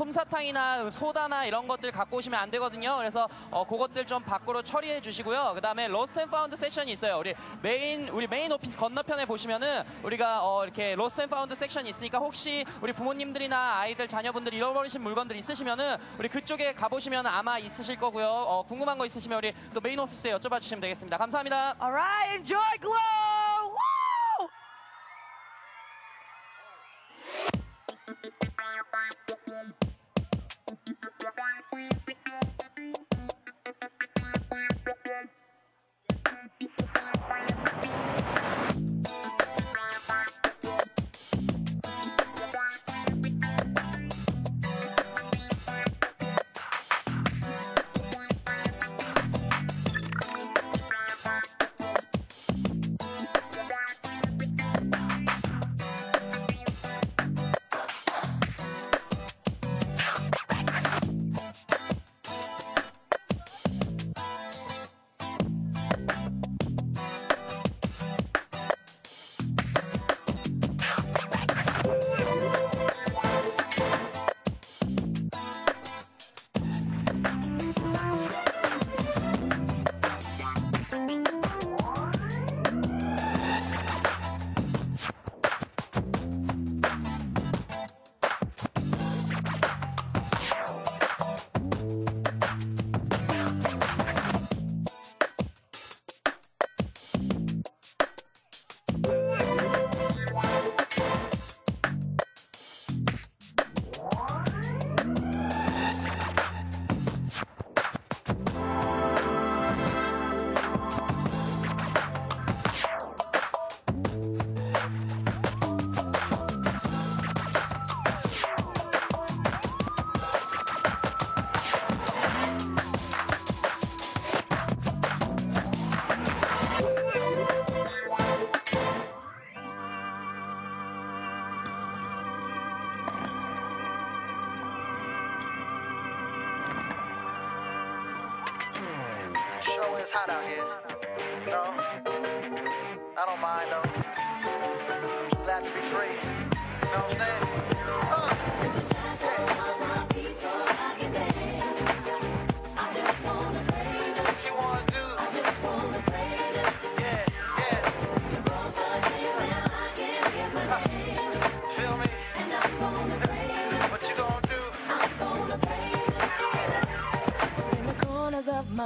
솜사탕이나 소다나 이런 것들 갖고 오시면 안 되거든요. 그래서 어, 그것들 좀 밖으로 처리해 주시고요. 그다음에 로스트 앤 파운드 세션이 있어요. 우리 메인 우리 메인 오피스 건너편에 보시면은 우리가 어, 이렇게 로스트 앤 파운드 섹션이 있으니까 혹시 우리 부모님들이나 아이들 자녀분들 잃어버리신 물건들 있으시면은 우리 그쪽에 가보시면 아마 있으실 거고요. 어, 궁금한 거 있으시면 우리 또 메인 오피스에 여쭤봐 주시면 되겠습니다. 감사합니다. Alright, enjoy Glow!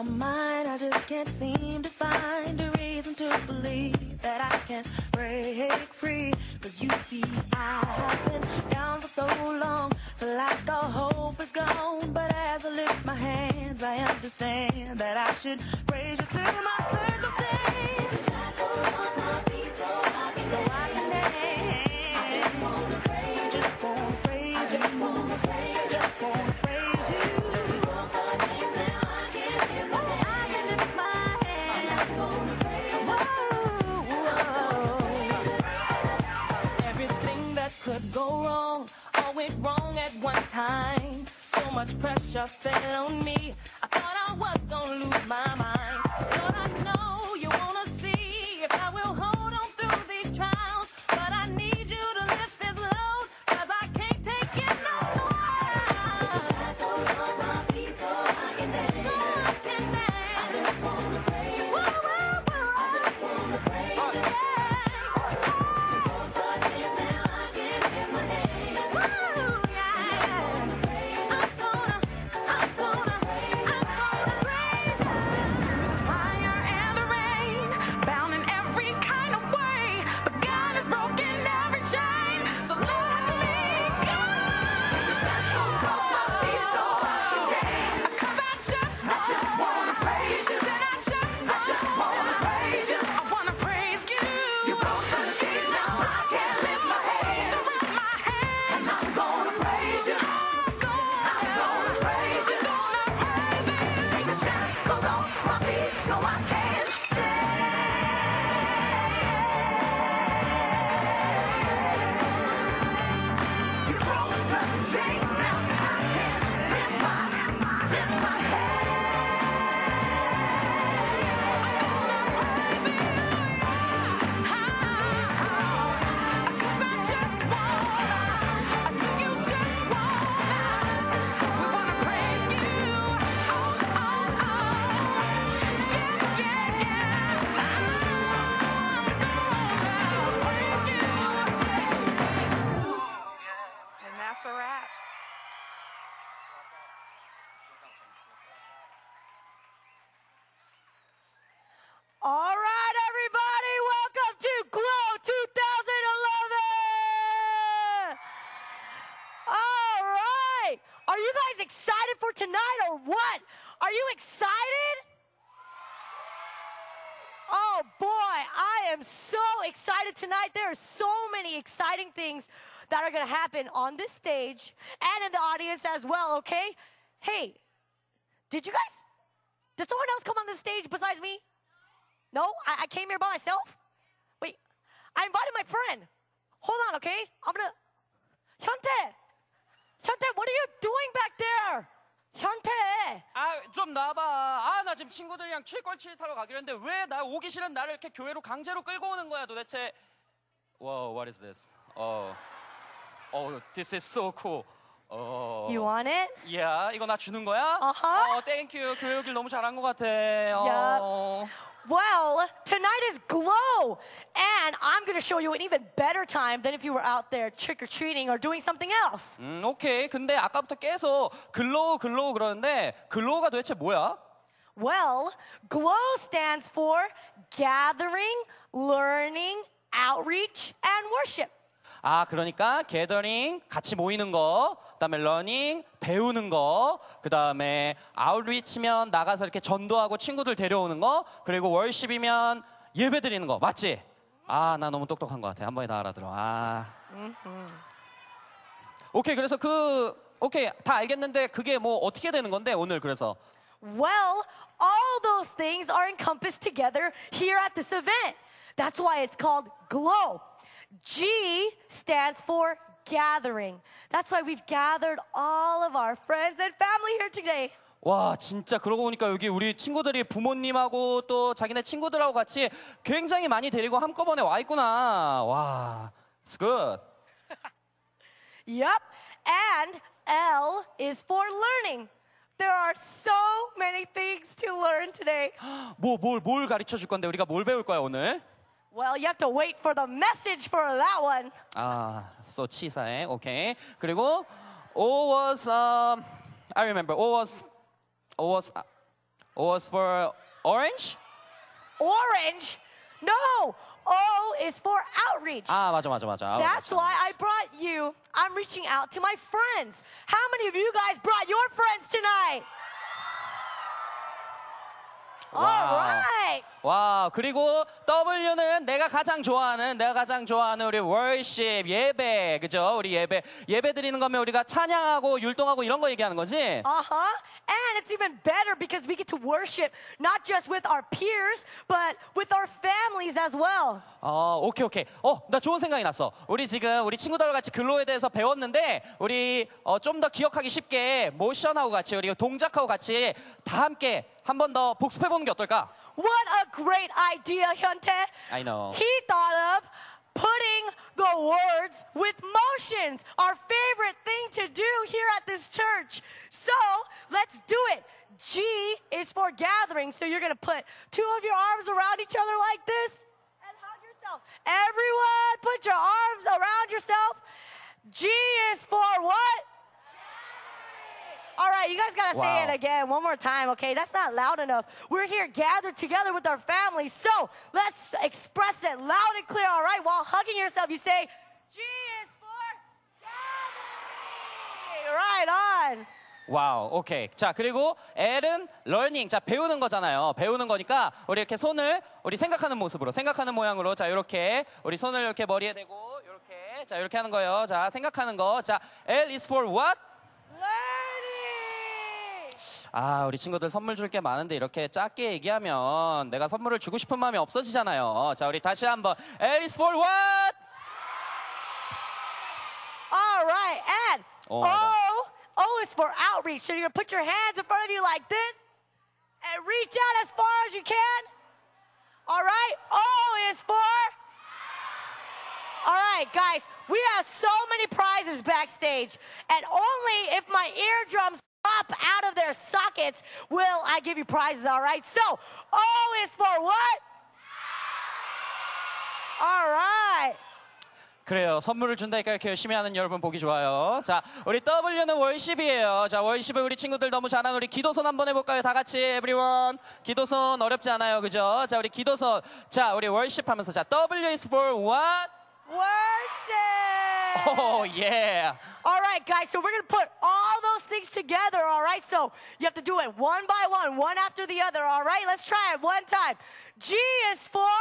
My pressure fell on me. I thought I was gonna lose my mind. tonight. There are so many exciting things that are going to happen on this stage and in the audience as well, okay? Hey, did you guys, did someone else come on the stage besides me? No? I, I came here by myself? Wait, I invited my friend. Hold on, okay? I'm gonna. 현태! 현태, what are you doing back there? 현태! 아, 좀 나와봐. 아, 나 지금 친구들이랑 칠걸칠 타러 가기로 했는데 왜 나 오기 싫은 나를 이렇게 교회로 강제로 끌고 오는 거야 도대체. Whoa, what is this? Oh, oh, this is so cool. Oh, You want it? yeah, 이거 나 주는 거야? 어허. 어, thank you. 교회 오길 너무 잘한 것 같아. Yeah. 어. Well, tonight is Glow, and I'm gonna show you an even better time than if you were out there trick or treating or doing something else. 음, 오케이. 근데 아까부터 계속 글로우 글로우 그러는데 글로우가 도대체 뭐야? Well, GLOW stands for Gathering, Learning, Outreach, and Worship. 아, 그러니까 게더링 같이 모이는 거, 그다음에 러닝 배우는 거, 그다음에 아웃리치면 나가서 이렇게 전도하고 친구들 데려오는 거, 그리고 월십이면 예배 드리는 거. 맞지? 아, 나 너무 똑똑한 것 같아. 한 번에 다 알아들어. 아. 오케이. 그래서 그 오케이. 다 알겠는데 그게 뭐 어떻게 되는 건데 오늘 그래서 Well, all those things are encompassed together here at this event. That's why it's called GLOW. G stands for gathering. That's why we've gathered all of our friends and family here today. 와 진짜 그러고 보니까 여기 우리 친구들이 부모님하고 또 자기네 친구들하고 같이 굉장히 많이 데리고 한꺼번에 와 있구나. 와, it's good. Yep. And L is for learning. There are so many things to learn today. 뭐뭘뭘 가르쳐 줄 건데 우리가 뭘 배울 거야 오늘? Well, you have to wait for the message for that one. 아, so 치사해. 오케이. 그리고 O was um, I remember O was O was O was for orange? Orange? No. O is for outreach. 아 맞아 맞아 맞아. That's 맞아. why I brought you. I'm reaching out to my friends. How many of you guys brought your friends tonight? All 와우. right. 와 그리고 W는 내가 가장 좋아하는 내가 가장 좋아하는 우리 월십 예배 그죠? 우리 예배. 예배 드리는 거면 우리가 찬양하고 율동하고 이런 거 얘기하는 거지? Uh huh. And it's even better because we get to worship not just with our peers, but with our families as well. 어 오케이 오케이. 어 나 좋은 생각이 났어. 우리 지금 우리 친구들과 같이 글로에 대해서 배웠는데 우리 어, 좀더 기억하기 쉽게 모션하고 같이 우리 동작하고 같이 다 함께 한 번 더 복습해 보는 게 어떨까 What a great idea, Hyuntae. I know. He thought of putting the words with motions, our favorite thing to do here at this church. So let's do it. G is for gathering. So you're going to put two of your arms around each other like this and hug yourself. Everyone, put your arms around yourself. G is for what? All right, you guys gotta say Wow. it again one more time, okay? That's not loud enough. We're here gathered together with our families, so let's express it loud and clear, all right? While hugging yourself, you say, G is for gathering. Right on. 와우, 오케이. 자, 그리고 L은 learning. 자, 배우는 거잖아요. 배우는 거니까 우리 이렇게 손을 우리 생각하는 모습으로, 생각하는 모양으로 자, 이렇게 우리 손을 이렇게 머리에 대고 이렇게 자, 이렇게 하는 거예요. 자, 생각하는 거. 자, L is for what? Learning. 아, 우리 친구들 선물 줄 게 많은데 이렇게 작게 얘기하면 내가 선물을 주고 싶은 마음이 없어지잖아요. 자, 우리 다시 한번 L is for what? All right, and Oh my God. O, O is for outreach. So you're gonna put your hands in front of you like this and reach out as far as you can. All right, O is for. All right, guys, we have so many prizes backstage, and only if my eardrums Pop out of their sockets will I give you prizes, all right? So, O is for what? All right. 그래요. 선물을 준다니까 이렇게 열심히 하는 여러분 보기 좋아요. 자, 우리 W는 월십이에요. 자, 월십을 우리 친구들 너무 잘하는 우리 기도손 한번 해볼까요? 다 같이 everyone. 기도손 어렵지 않아요. 그죠? 자, 우리 기도손. 자, 우리 월십 하면서 자, W is for what? Worship. Oh, yeah. All right, guys, so we're going to put all those things together, all right? So you have to do it one by one, one after the other, all right? Let's try it one time. G is for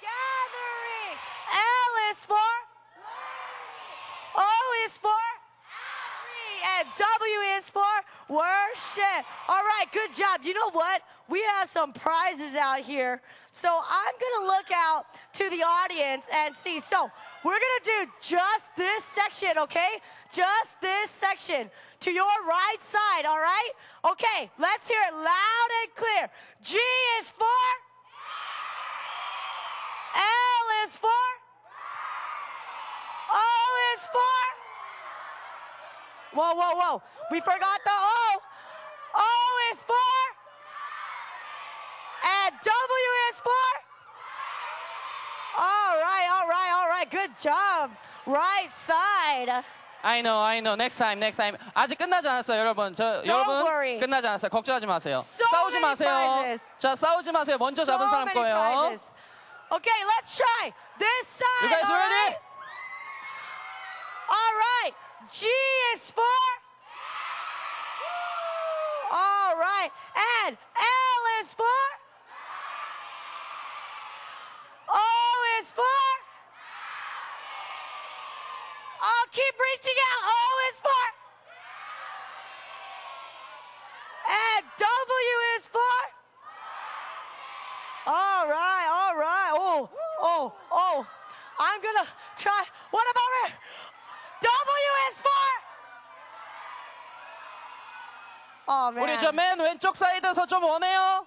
gathering. L is for learning. O is for and W is for worship. All right, good job. You know what? We have some prizes out here. So I'm going to look out to the audience and see. So we're going to do just this section, okay? Just this section to your right side, all right? Okay, let's hear it loud and clear. G is for L is for O is for. Whoa, whoa, whoa. We forgot the O. O is for. And W is for. All right, all right, all right. Good job. Right side. I know, I know. Next time, next time. 아직 끝나지 않았어요, 여러분. 저 여러분 worry. 끝나지 않았어요. 걱정하지 마세요. So 싸우지 many 마세요. prizes. 자, 싸우지 마세요. 먼저 잡은 So 사람 many 거예요. prizes. Okay, let's try this side. You guys all ready? right? All right. G is for. All right. And L is for. O is for. I'll keep reaching out. O is for. And W is for. All right, all right. Oh, oh, oh. I'm gonna try. What about it? Oh man. 우리 저 맨 왼쪽 사이드에서 좀 원해요.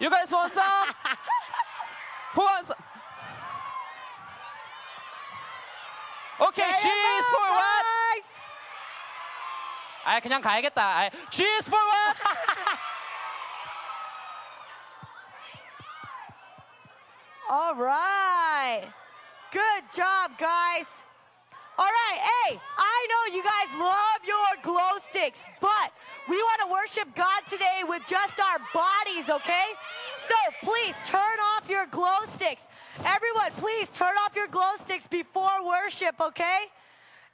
You guys want some? Who wants? Okay, is for what? 아 그냥 가야겠다. 아, is for what? All right. Good job, guys. All right, hey, I know you guys love your glow sticks, but we want to worship God today with just our bodies, okay? So please turn off your glow sticks. Everyone, please turn off your glow sticks before worship, okay?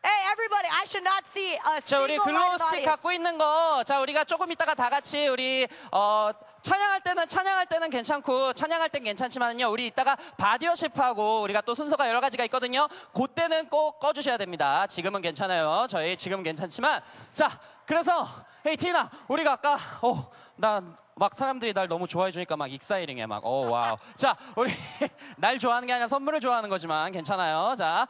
Hey, everybody, I should not see a 자, 우리 single 글로우 light 스틱 audience. 갖고 있는 거, 자, 우리가 조금 이따가 다 같이 우리, 어, 찬양할 때는, 찬양할 때는 괜찮고, 찬양할 땐 괜찮지만요, 우리 이따가 바디어십하고, 우리가 또 순서가 여러 가지가 있거든요. 그때는 꼭 꺼주셔야 됩니다. 지금은 괜찮아요. 저희 지금은 괜찮지만. 자, 그래서, 헤이, 티나, 우리가 아까, 어, 나, 막 사람들이 날 너무 좋아해 주니까 막 익사이링해 막, 오, 와우. 자, 우리, 날 좋아하는 게 아니라 선물을 좋아하는 거지만 괜찮아요. 자,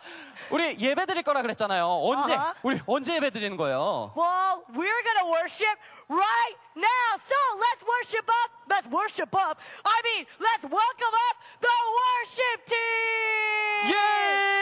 우리 예배 드릴 거라 그랬잖아요. 언제, 어허. 우리 언제 예배 드리는 거예요? Well, we're gonna worship right now. So let's worship up. Let's worship up. I mean, let's welcome up the worship team. 예!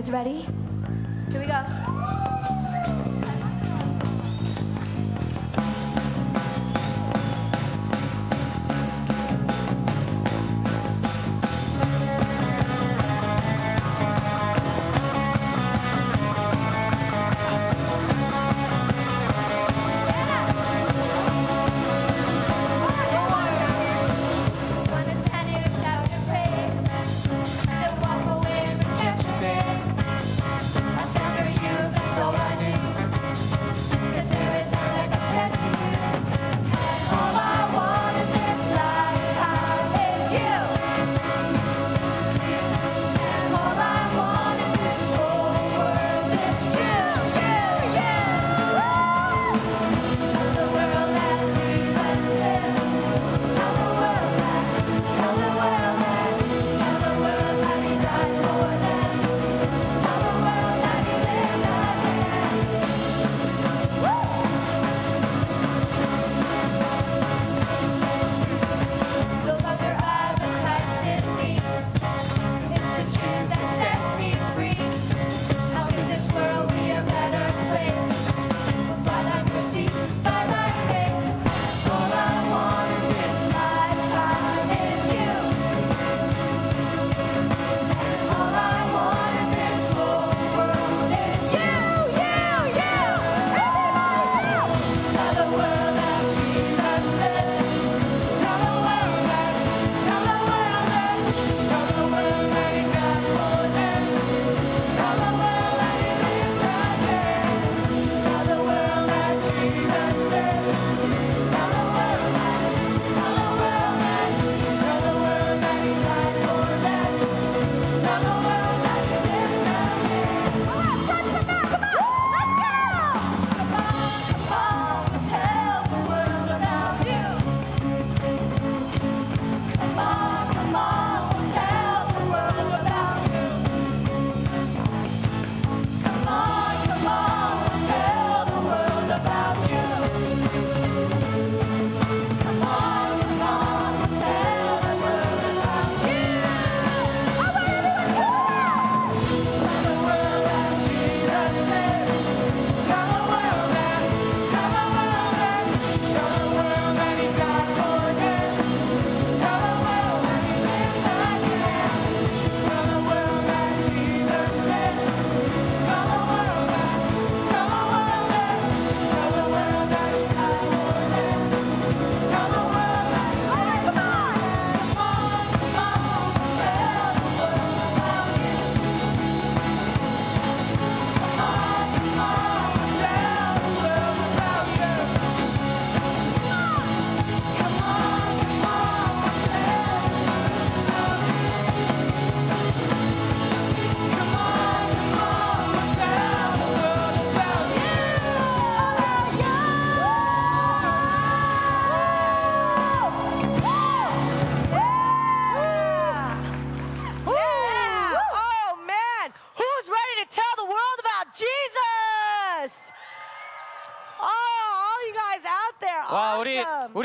Guys ready?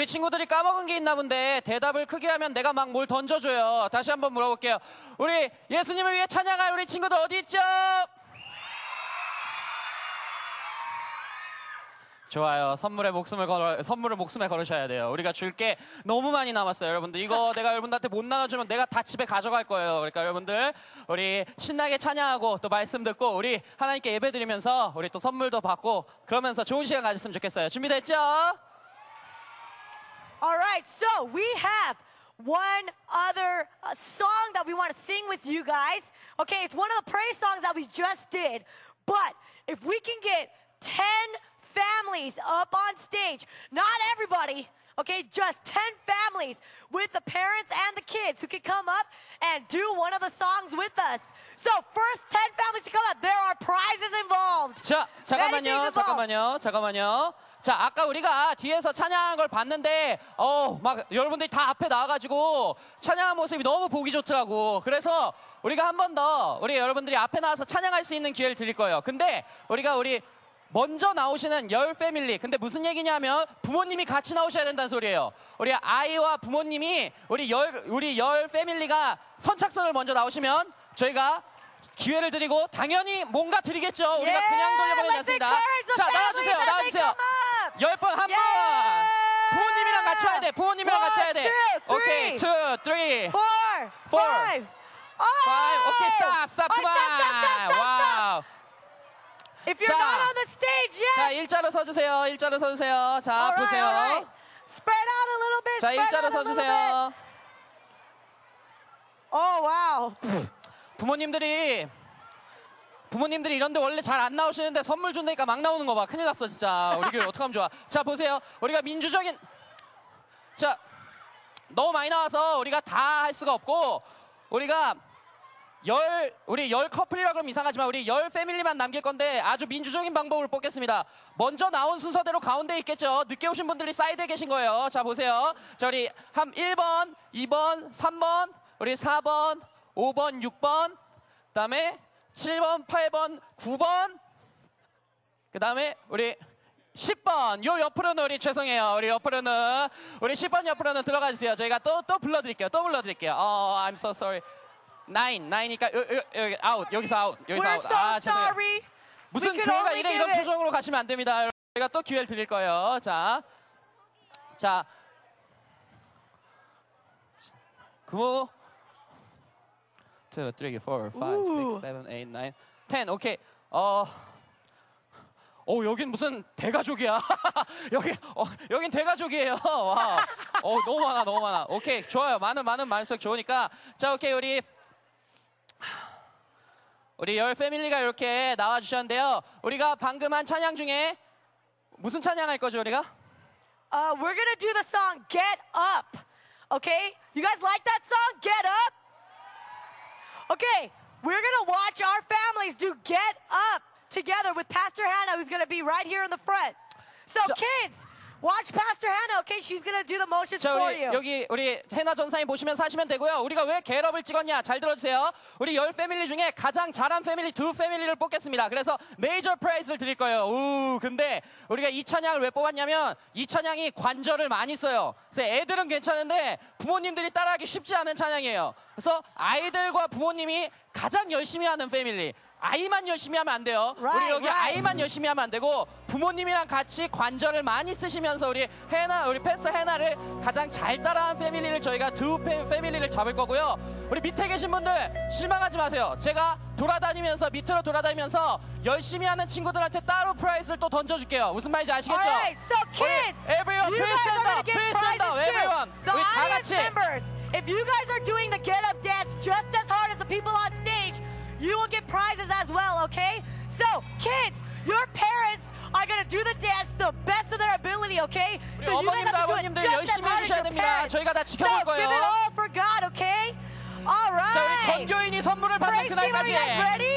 우리 친구들이 까먹은 게 있나 본데 대답을 크게 하면 내가 막 뭘 던져줘요. 다시 한번 물어볼게요. 우리 예수님을 위해 찬양할 우리 친구들 어디 있죠? 좋아요. 선물에 목숨을 걸어 선물을 목숨에 걸으셔야 돼요. 우리가 줄 게 너무 많이 남았어요, 여러분들. 이거 내가 여러분들한테 못 나눠주면 내가 다 집에 가져갈 거예요. 그러니까 여러분들 우리 신나게 찬양하고 또 말씀 듣고 우리 하나님께 예배드리면서 우리 또 선물도 받고 그러면서 좋은 시간 가졌으면 좋겠어요. 준비됐죠? All right, so we have one other uh, song that we want to sing with you guys. Okay, it's one of the praise songs that we just did. But if we can get 10 families up on stage, not everybody, okay, just 10 families with the parents and the kids who can come up and do one of the songs with us. So, first 10 families to come up, there are prizes involved. 자, Many 잠깐만요, things involved. 잠깐만요, 잠깐만요. 자, 아까 우리가 뒤에서 찬양한 걸 봤는데, 어, 막 여러분들이 다 앞에 나와가지고 찬양한 모습이 너무 보기 좋더라고. 그래서 우리가 한 번 더 우리 여러분들이 앞에 나와서 찬양할 수 있는 기회를 드릴 거예요. 근데 우리가 우리 먼저 나오시는 열 패밀리. 근데 무슨 얘기냐면 부모님이 같이 나오셔야 된다는 소리예요. 우리 아이와 부모님이 우리 열 우리 열 패밀리가 선착순을 먼저 나오시면 저희가 기회를 드리고 당연히 뭔가 드리겠죠. 우리가 Yeah, 그냥 돌려보내지 않습니다. the 자, 나와주세요. 나와주세요. 열 번, 한 번. Yeah. 부모님이랑 같이 해야 돼. 부모님이랑 같이 해야 돼. One, two, 오케이, three. two, three, Four, Four. five. Oh! five. 오케이, stop, stop, Oh, 그만. stop, stop, stop, stop, stop. 와우. If you're 자. not on the stage yet, 자, 일자로 서주세요. 일자로 서주세요. 자, all right, 보세요. all right. Spread out a little bit. 자, 일자로. 서주세요. Oh wow. 부모님들이 부모님들이 이런데 원래 잘 안 나오시는데 선물 준다니까 막 나오는 거 봐. 큰일 났어 진짜. 우리 교회 어떡하면 좋아. 자 보세요. 우리가 민주적인 자 너무 많이 나와서 우리가 다 할 수가 없고 우리가 열 우리 열 커플이라 그러면 이상하지만 우리 열 패밀리만 남길 건데 아주 민주적인 방법을 뽑겠습니다. 먼저 나온 순서대로 가운데 있겠죠. 늦게 오신 분들이 사이드에 계신 거예요. 자 보세요. 자 우리 한 1번, 2번, 3번, 우리 4번, 5번, 6번, 그 다음에 7번, 8번, 9번, 그 다음에 우리 10번. 요 옆으로는 우리 죄송해요. 우리 옆으로는 우리 10번 옆으로는 들어가 주세요. 저희가 또 또 불러드릴게요. 또 불러드릴게요. 어 I'm so sorry. 9 9이니까 여기 아웃 여기서 아웃 여기서 아웃 so 아 죄송해요. sorry. 무슨 교회가 이래 이런 표정으로 가시면 안 됩니다. 저희가 또 기회를 드릴 거예요. 자. 자, 구, two, three, four, five, Ooh. six, seven, eight, nine, ten. 오케이. 어, 어 여긴 무슨 대가족이야. 여기, 어, 여긴 대가족이에요. 와, 어 너무 많아, 너무 많아. 오케이, 좋아요. 많은 많은 말수록 좋으니까. 자, 오케이 우리. 우리 열 패밀리가 이렇게 나와 주셨는데요. 우리가 방금 한 찬양 중에 무슨 찬양 할 거죠, 우리가? Uh, we're gonna do the song "Get Up." Okay, you guys like that song? Get up. Okay, we're gonna watch our families do "Get Up" together with Pastor Hannah, who's gonna be right here in the front. So, So- kids, watch Pastor Hannah. Okay, she's gonna do the motions 자, for 우리 you. 여기 우리 해나 전사님 보시면서 하시면 되고요. 우리가 왜 겟업을 찍었냐? 잘 들어주세요. 우리 열 패밀리 중에 가장 잘한 패밀리 두 패밀리를 뽑겠습니다. 그래서 메이저 프라이즈를 드릴 거예요. 우, 근데 우리가 이 찬양을 왜 뽑았냐면 이 찬양이 관절을 많이 써요. 그래서 애들은 괜찮은데 부모님들이 따라하기 쉽지 않은 찬양이에요. 그래서 아이들과 부모님이 가장 열심히 하는 패밀리. 아이만 열심히 하면 안 돼요. 우리 Right, 여기 right. 아이만 열심히 하면 안 되고 부모님이랑 같이 관절을 많이 쓰시면서 우리 해나 우리 패스 해나를 가장 잘 따라한 패밀리를 저희가 두 패, 패밀리를 잡을 거고요. 우리 밑에 계신 분들 실망하지 마세요. 제가 돌아다니면서 밑으로 돌아다니면서 열심히 하는 친구들한테 따로 프라이즈를 또 던져줄게요. 무슨 말인지 아시겠죠? Right, so kids, 우리 everyone, please stand up, please stand up, everyone. The 우리 다 같이. members, if you guys are doing the get up dance just as hard as the people on stage, you will get prizes as well. Okay? So, kids, your parents are gonna do the dance the best of their ability. Okay? So you guys 어머님들, have to do it 아버님들 just as 열심히 hard as 해주셔야 your 됩니다. parents. 저희가 다 So 지켜볼 give it 거예요. all for God. Okay? All right. 자, 우리 전교인이 선물을 받는 Praise team, are 그날까지. you guys ready?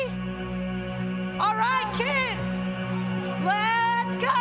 All right, kids. Let's go.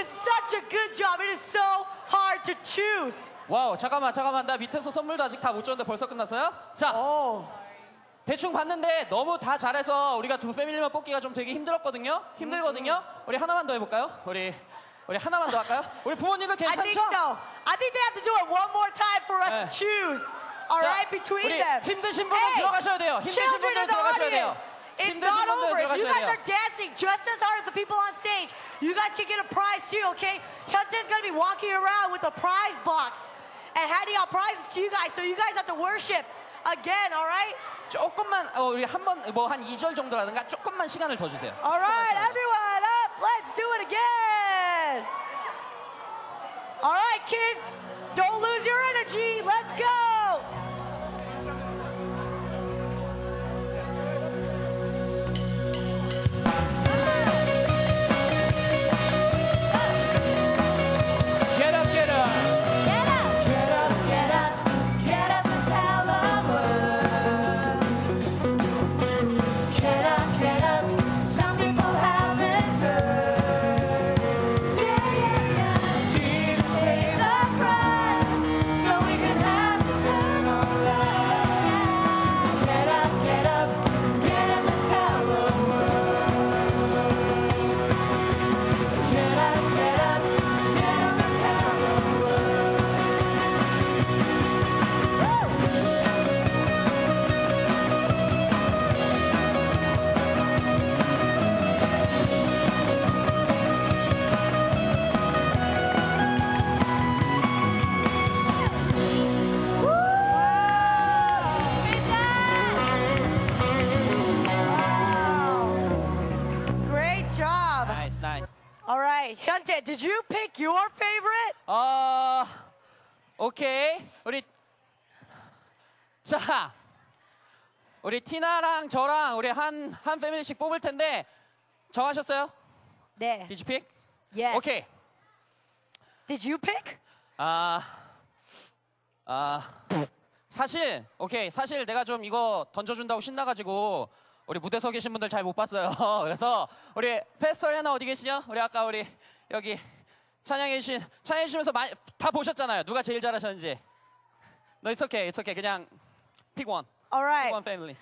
Did such a good job. It is so hard to choose. 와우, 잠깐만, 잠깐만. 나 밑에서 선물도 아직 다 못 줬는데 벌써 끝났어요? 자, Oh. 대충 봤는데 너무 다 잘해서 우리가 두 패밀리만 뽑기가 좀 되게 힘들었거든요. 힘들거든요. 우리 하나만 더 해볼까요? 우리 우리 하나만 더 할까요? 우리 부모님들 I think 괜찮죠? so. I think they have to do it one more time for us 네. to choose. All 자, right, between 우리 them. 힘드신 분은 Hey, 들어가셔야 돼요. 힘드신 children 분들 in the 들어가셔야 돼요. audience, It's not over. You guys are dancing just as hard as the people on stage, you guys can get a prize too, okay? Hyuntae's gonna be walking around with a prize box and handing out prizes to you guys, so you guys have to worship again, alright? 조금만 어, 우리 한번뭐한 2절 정도라든가 조금만 시간을 더 주세요. Alright, everyone up. Let's do it again. Alright, kids. Don't lose your energy. Let's go. Hyuntae, did you pick your favorite? 어 오케이 우리 자 우리 티나랑 저랑 우리 한 한 패밀리씩 뽑을 텐데 정하셨어요? 네. Did you pick? Yes. 오케이. Did you pick? 아, 아, 사실, 오케이. 사실 내가 좀 이거 던져준다고 신나가지고 우리 무대 서 계신 분들 잘 못 봤어요. 그래서 우리 패스터 하나 어디 계시죠? 우리 아까 우리 여기 찬양해 주신, 찬양해 주시면서 많이, 다 보셨잖아요. 누가 제일 잘하셨는지. No, it's okay. It's okay. 그냥 pick one. All right. Pick one family.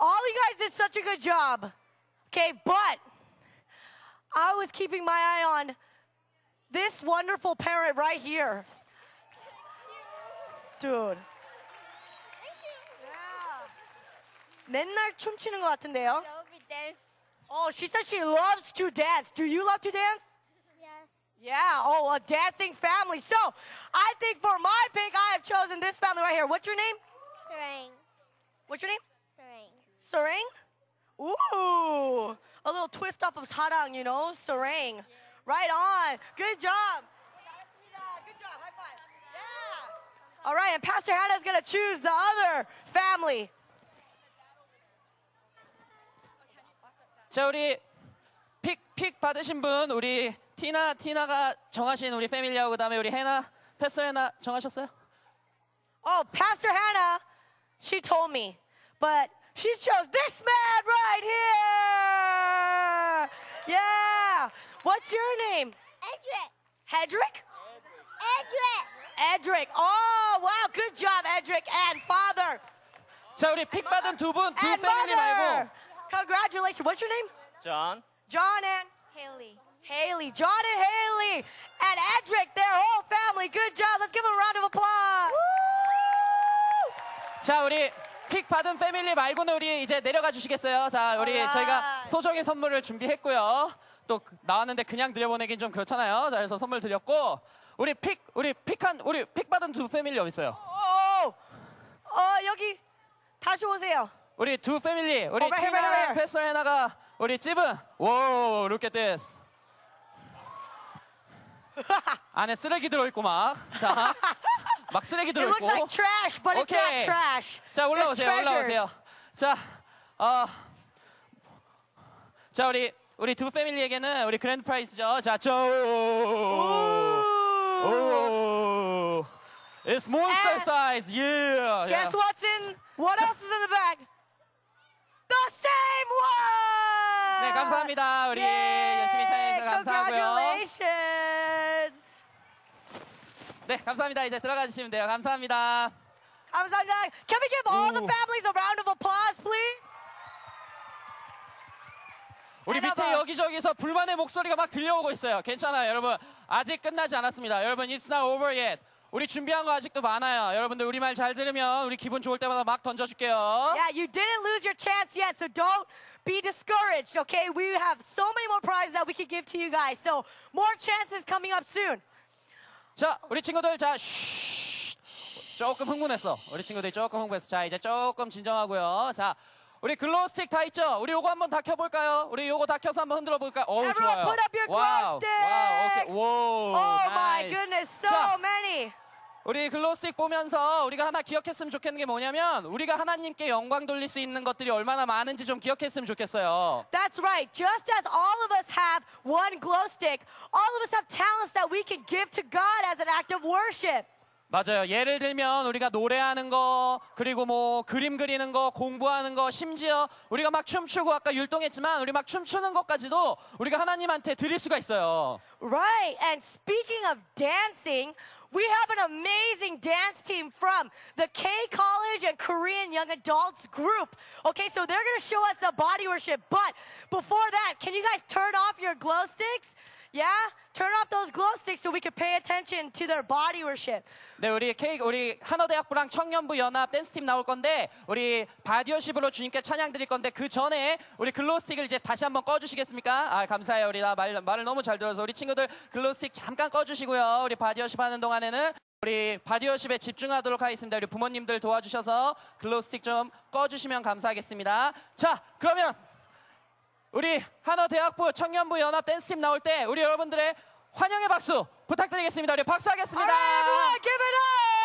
All you guys did such a good job. Okay, but I was keeping my eye on this wonderful parent right here. Dude. 맨날 춤추는 것 같은데요? Oh, she said she loves to dance. Do you love to dance? Yes. Yeah, oh, a dancing family. So, I think for my pick, I have chosen this family right here. What's your name? Sarang. What's your name? Sarang. Sarang? Ooh, a little twist off of sarang, you know, sarang. Right on. Good job. Good job. High five. Yeah. All right, and Pastor Hannah's gonna choose the other family. 자, 우리 픽, 픽 받으신 분, 우리 티나, 티나가 정하신 우리 패밀리하고 그 다음에 우리 해나, 패스터 해나 정하셨어요? Oh, Pastor Hannah, she told me, but she chose this man right here. Yeah. What's your name? Edric. Hedrick? Edric. Edric. Oh, wow. Good job, Edric and father. 자, 우리 픽 받은 두 분, 두 패밀리. 말고 Congratulations. What's your name? John. John and Haley. Haley. John and Haley and Edric, their whole family. Good job. Let's give them a round of applause. 자, 우리 픽 받은 패밀리 말고는 우리 이제 내려가 주시겠어요? 자, 우리 Alright. 저희가 소정의 선물을 준비했고요. 또 그- 나왔는데 그냥 들여보내긴 좀 그렇잖아요. 자, 그래서 선물 드렸고 우리 픽 우리 픽한 우리 픽 받은 두 패밀리 어디 있어요? 어, 어, 여기 다시 오세요. 우리 두 패밀리 우리 Oh, here, right 티나랑 here. 패스터 해나가 우리 찝은 오 look at this 안에 쓰레기 들어있고 막 자 막 쓰레기 It looks 들어있고 like trash, but it's Okay. not trash. 자 올라오세요 treasures. 올라오세요 자 어. 자 우리 우리 두 패밀리에게는 우리 그랜드 프라이즈죠 자조 오 It's monster And size yeah Guess what's in? What else is in the bag? The same one. 네 감사합니다 우리 열심히 참여해주셔서 감사하고요 Congratulations. 네 감사합니다 이제 들어가 주시면 돼요 감사합니다 감사합니다. Can we give all the families a round of applause, please? 우리 밑에 봐. 여기저기서 불만의 목소리가 막 들려오고 있어요 괜찮아요 여러분 아직 끝나지 않았습니다 여러분 It's not over yet 우리 준비한 거 아직도 많아요 여러분들 우리 말 잘 들으면 우리 기분 좋을 때마다 막 던져줄게요 Yeah, you didn't lose your chance yet, so don't be discouraged, okay? We have so many more prizes that we could give to you guys. So more chances coming up soon. 자, 우리 친구들 자, 쉬. 조금 흥분했어. 우리 친구들이 조금 흥분했어. 자, 이제 조금 진정하고요. 자, 우리 글로우 스틱 다 있죠? 우리 요거 한번 다 켜볼까요? 우리 요거 다 켜서 한번 흔들어 볼까요? 어우, Everyone 좋아요. put up your glow 와우, 와우, 오케이. sticks. 오, Oh my 나이스. goodness, so 자, many. 우리 글로우 스틱 보면서 우리가 하나 기억했으면 좋겠는 게 뭐냐면 우리가 하나님께 영광 돌릴 수 있는 것들이 얼마나 많은지 좀 기억했으면 좋겠어요. That's right. Just as all of us have one glow stick, all of us have talents that we can give to God as an act of worship. 맞아요. 예를 들면 우리가 노래하는 거, 그리고 뭐 그림 그리는 거, 공부하는 거, 심지어 우리가 막 춤추고 아까 율동했지만 우리 막 춤추는 것까지도 우리가 하나님한테 드릴 수가 있어요. Right. And speaking of dancing, we have an amazing dance team from the K College and Korean Young Adults group. Okay, so they're to show us the body worship. But before that, can you guys turn off your glow sticks? Yeah? Turn off those glow sticks so we can pay attention to their body worship. 네, 우리 K 우리 한어대학부랑 청년부 연합 댄스팀 나올 건데 우리 바디오십으로 주님께 찬양 드릴 건데 그 전에 우리 글로스틱을 이제 다시 한번 꺼 주시겠습니까? 아 감사해요. 우리 나 말, 말을 너무 잘 들어서 우리 친구들 글로스틱 잠깐 꺼 주시고요. 우리 바디오십 하는 동안에는 우리 바디오십에 집중하도록 하겠습니다. 우리 부모님들 도와주셔서 글로스틱 좀 꺼 주시면 감사하겠습니다. 자, 그러면 우리 한어 대학부 청년부 연합 댄스팀 나올 때 우리 여러분들의 환영의 박수 부탁드리겠습니다. 우리 박수 All 하겠습니다. right, everyone,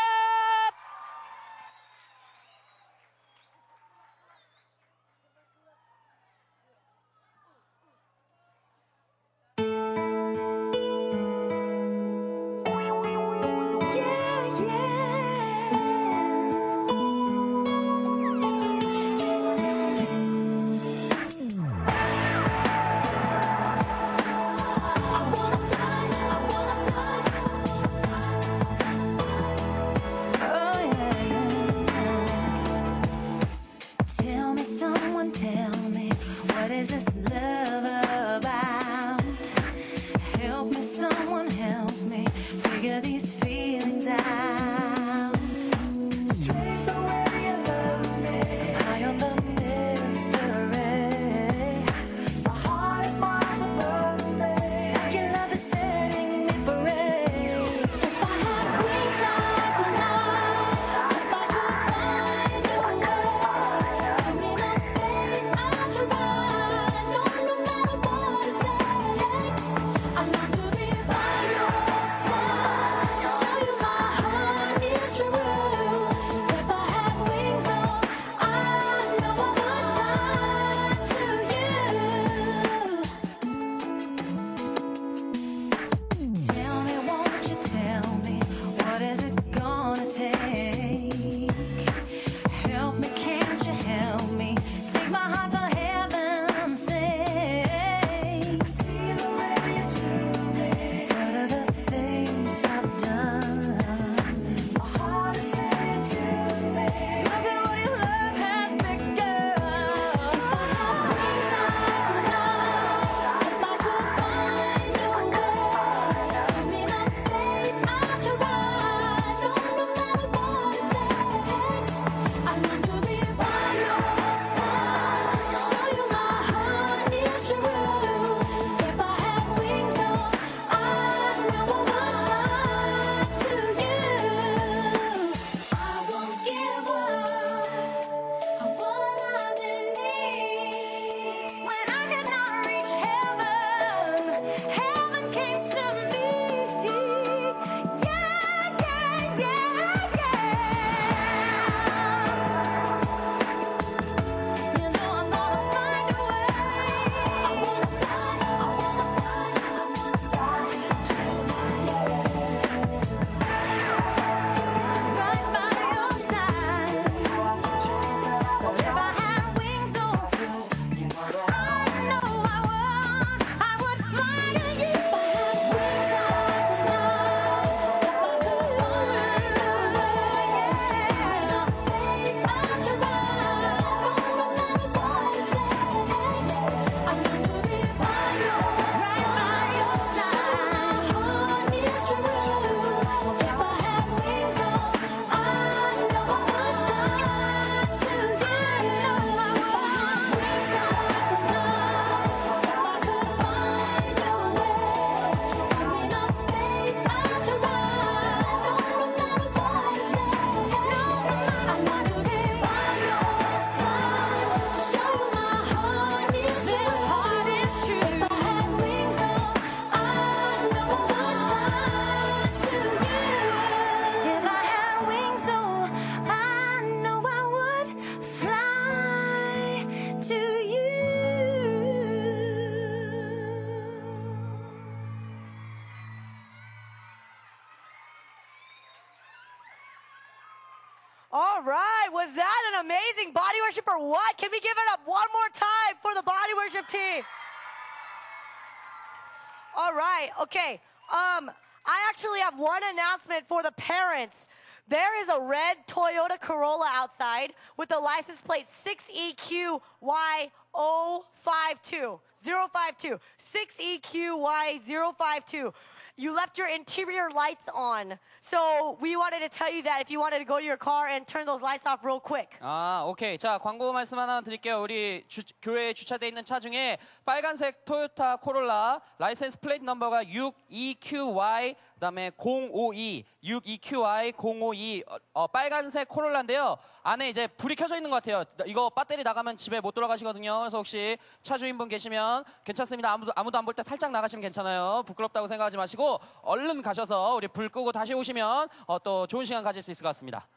right, okay. Um, I actually have one announcement for the parents. There is a red Toyota Corolla outside with the license plate E 6EQY052. 052. 6EQY052. You left your interior lights on. So we wanted to tell you that if you wanted to go to your car and turn those lights off real quick. 아, 오케이. 자, 광고 말씀 하나 드릴게요. 우리 주- 교회에 주차되어 있는 차 중에 빨간색 토요타 코롤라 라이센스 플레이트 넘버가 62QY 그다음에 052 62QY 052 어, 어, 빨간색 코롤라인데요. 안에 이제 불이 켜져 있는 것 같아요. 이거 배터리 나가면 집에 못 돌아가시거든요. 그래서 혹시 차 주인분 계시면 괜찮습니다. 아무도 아무도 안 볼 때 살짝 나가시면 괜찮아요. 부끄럽다고 생각하지 마시고 얼른 가셔서 우리 불 끄고 다시 오시면 어, 또 좋은 시간 가질 수 있을 것 같습니다.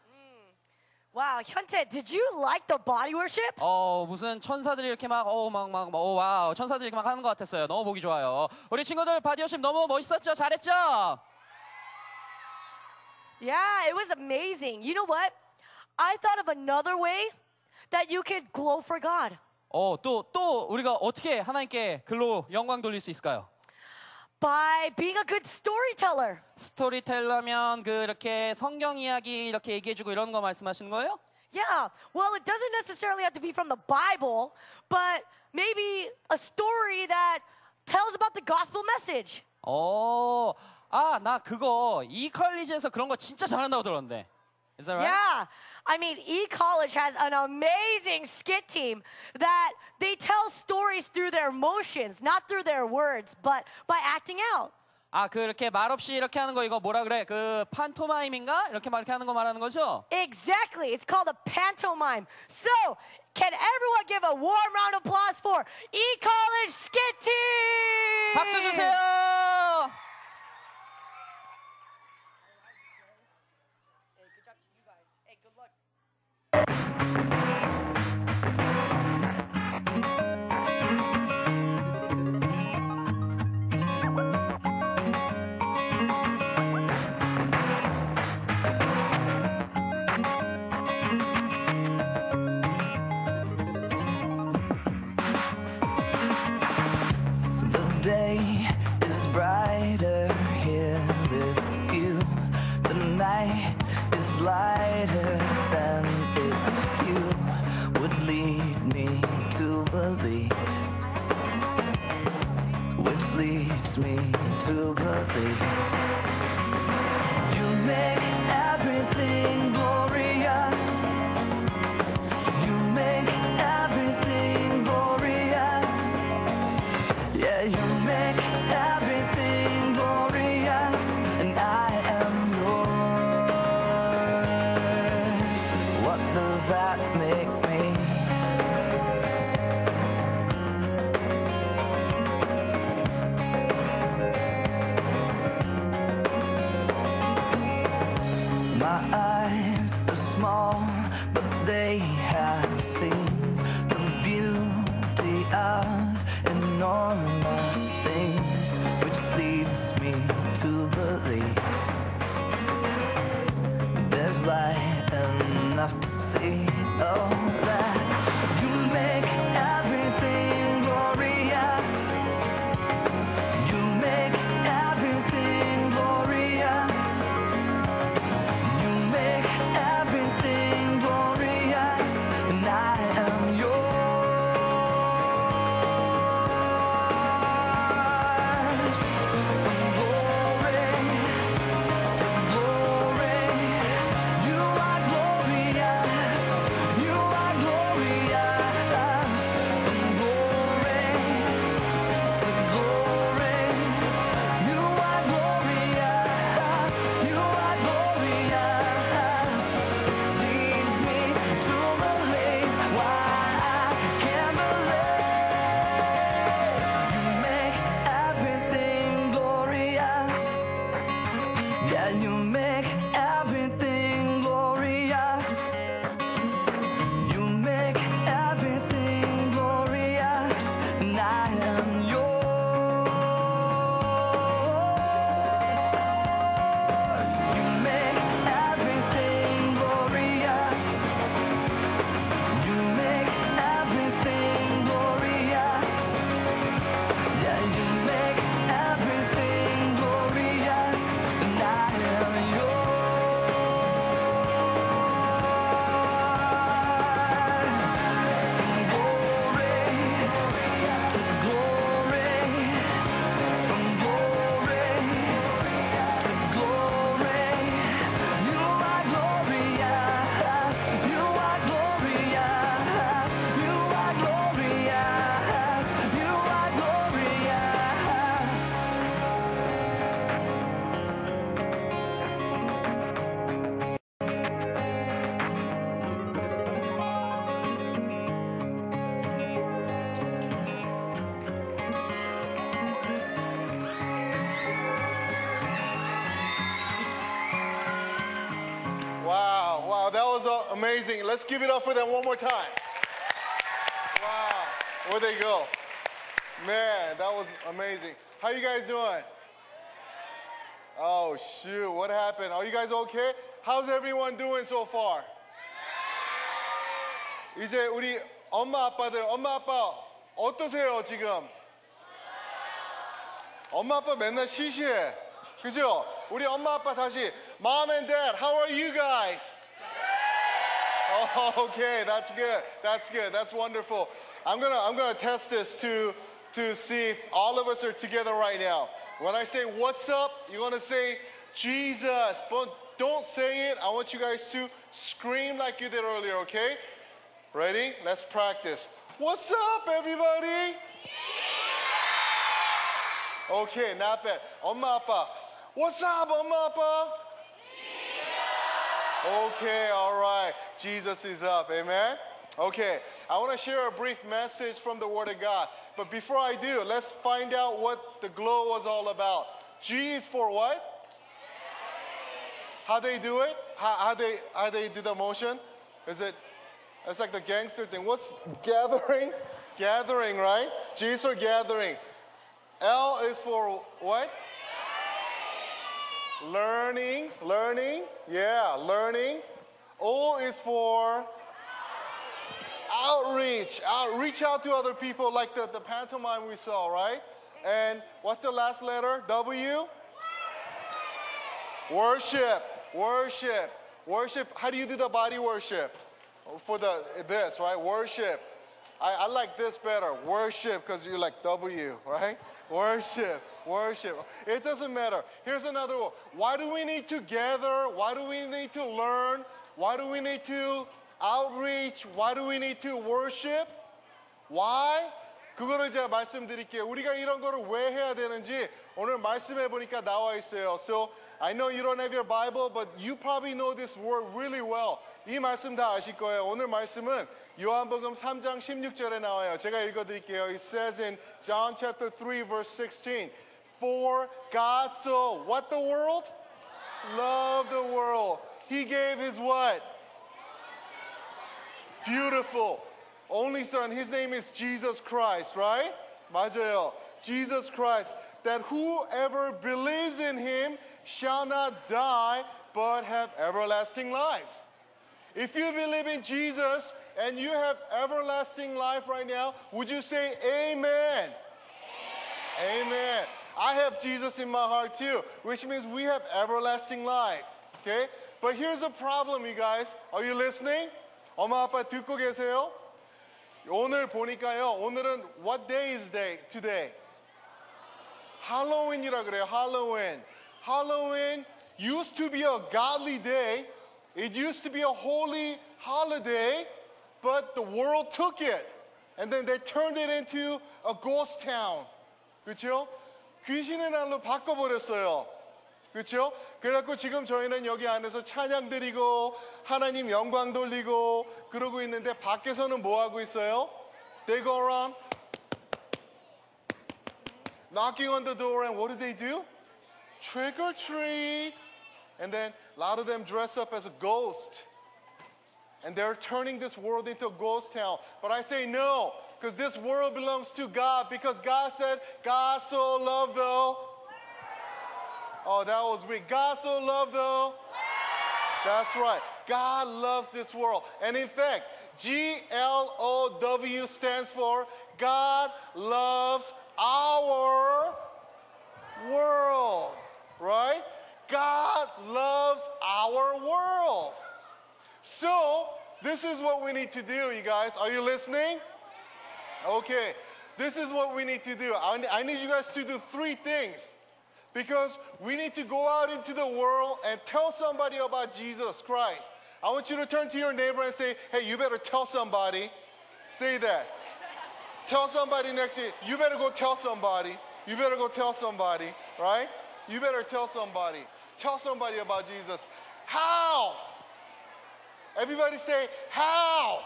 Wow, Hyuntae, did you like the body worship? 어 무슨 천사들이 이렇게 막 어 막 막 어 와우 천사들이 이렇게 막 하는 것 같았어요. 너무 보기 좋아요. 우리 친구들 바디오십 너무 멋있었죠? 잘했죠? Yeah, it was amazing. You know what? I thought of another way that you could glow for God. 어또 또 우리가 어떻게 하나님께 글로 영광 돌릴 수 있을까요? By being a good storyteller. 스토리텔러면 그 이렇게 성경 이야기 이렇게 얘기해주고 이런 거 말씀하시는 거예요? Yeah, well, it doesn't necessarily have to be from the Bible, but maybe a story that tells about the gospel message. 어, 아, 나 그거 이 컬리지에서 그런 거 진짜 잘한다고 들었는데. Is that right? Yeah. I mean, E College has an amazing skit team that they tell stories through their motions, not through their words, but by acting out. 아, 그렇게 말없이 이렇게 하는 거 이거 뭐라 그래? 그 판토마임인가? 이렇게 막 이렇게 하는 거 말하는 거죠? Exactly. It's called a pantomime. So, can everyone give a warm round of applause for E College Skit Team? 박수 주세요. Me to believe. Let's give it up for them one more time. Wow. Where'd they go? Man, that was amazing. How you guys doing? Oh shoot, what happened? Are you guys okay? How's everyone doing so far? 이제 우리 엄마 아빠들 엄마 아빠 어떠세요 지금? 엄마 아빠 맨날 시시해. 그죠? 우리 엄마 아빠 다시 Mom and Dad, how are you guys? Oh, okay, that's good. That's good. That's wonderful. I'm gonna I'm gonna test this to to see if all of us are together right now. When I say what's up, you're gonna say Jesus, but don't say it. I want you guys to scream like you did earlier, okay? Ready? Let's practice. What's up, everybody? Okay, not bad. 엄마 아빠. What's up, 엄마 아빠? Okay, all right. Jesus is up. Amen. Okay, I want to share a brief message from the Word of God. But before I do, let's find out what the glow was all about. G is for what? How they do it? How, how they how they do the motion? Is it? It's like the gangster thing. What's gathering? Gathering, right? G is for gathering. L is for what? Learning, learning, yeah, learning. O is for outreach, out, reach out to other people like the, the pantomime we saw, right? And what's the last letter? W? Worship, worship, worship. How do you do the body worship? For the this, right? Worship. I, I like this better. Worship, because you're like W, right? Worship, worship. It doesn't matter. Here's another one. Why do we need to gather? Why do we need to learn? Why do we need to outreach? Why do we need to worship? Why? 그거를 제가 말씀드릴게요. 우리가 이런 거를 왜 해야 되는지 오늘 말씀해 보니까 나와 있어요. So I know you don't have your Bible, but you probably know this word really well. 이 말씀 다 아실 거예요. 오늘 말씀은 요한복음 3장 16절에 나와요. 제가 읽어 드릴게요. It says in John chapter 3 verse 16, For God so what the world? Love the world. He gave his what? Beautiful. Only son, his name is Jesus Christ, right? 맞아요. Jesus Christ. That whoever believes in him shall not die but have everlasting life. If you believe in Jesus and you have everlasting life right now, would you say amen? Amen. I have Jesus in my heart too, which means we have everlasting life. Okay? But here's a problem, you guys. Are you listening? 엄마 아빠 듣고 계세요? 오늘 보니까요. 오늘은 what day is day today? 할로윈이라 그래요. 할로윈. Halloween used to be a godly day. It used to be a holy holiday, but the world took it. And then they turned it into a ghost town. 그렇죠? 귀신의 날로 바꿔버렸어요. 그렇죠? 그래갖고 지금 저희는 여기 안에서 찬양 드리고 하나님 영광 돌리고 그러고 있는데 밖에서는 뭐 하고 있어요? They go around knocking on the door and what do they do? Trick or treat. And then a lot of them dress up as a ghost. And they're turning this world into a ghost town. But I say no, because this world belongs to God. Because God said, God so loved the. Oh, that was weak. God so loved the. That's right. God loves this world. And in fact, G L O W stands for God loves our world. Right? God loves our world. So, this is what we need to do, you guys. Are you listening? Okay. This is what we need to do. I, need you guys to do three things. Because we need to go out into the world and tell somebody about Jesus Christ. I want you to turn to your neighbor and say, hey, you better tell somebody. Say that. Tell somebody next to you, you better go tell somebody. You better go tell somebody, right? You better tell somebody. Tell somebody about Jesus. How? Everybody say, how?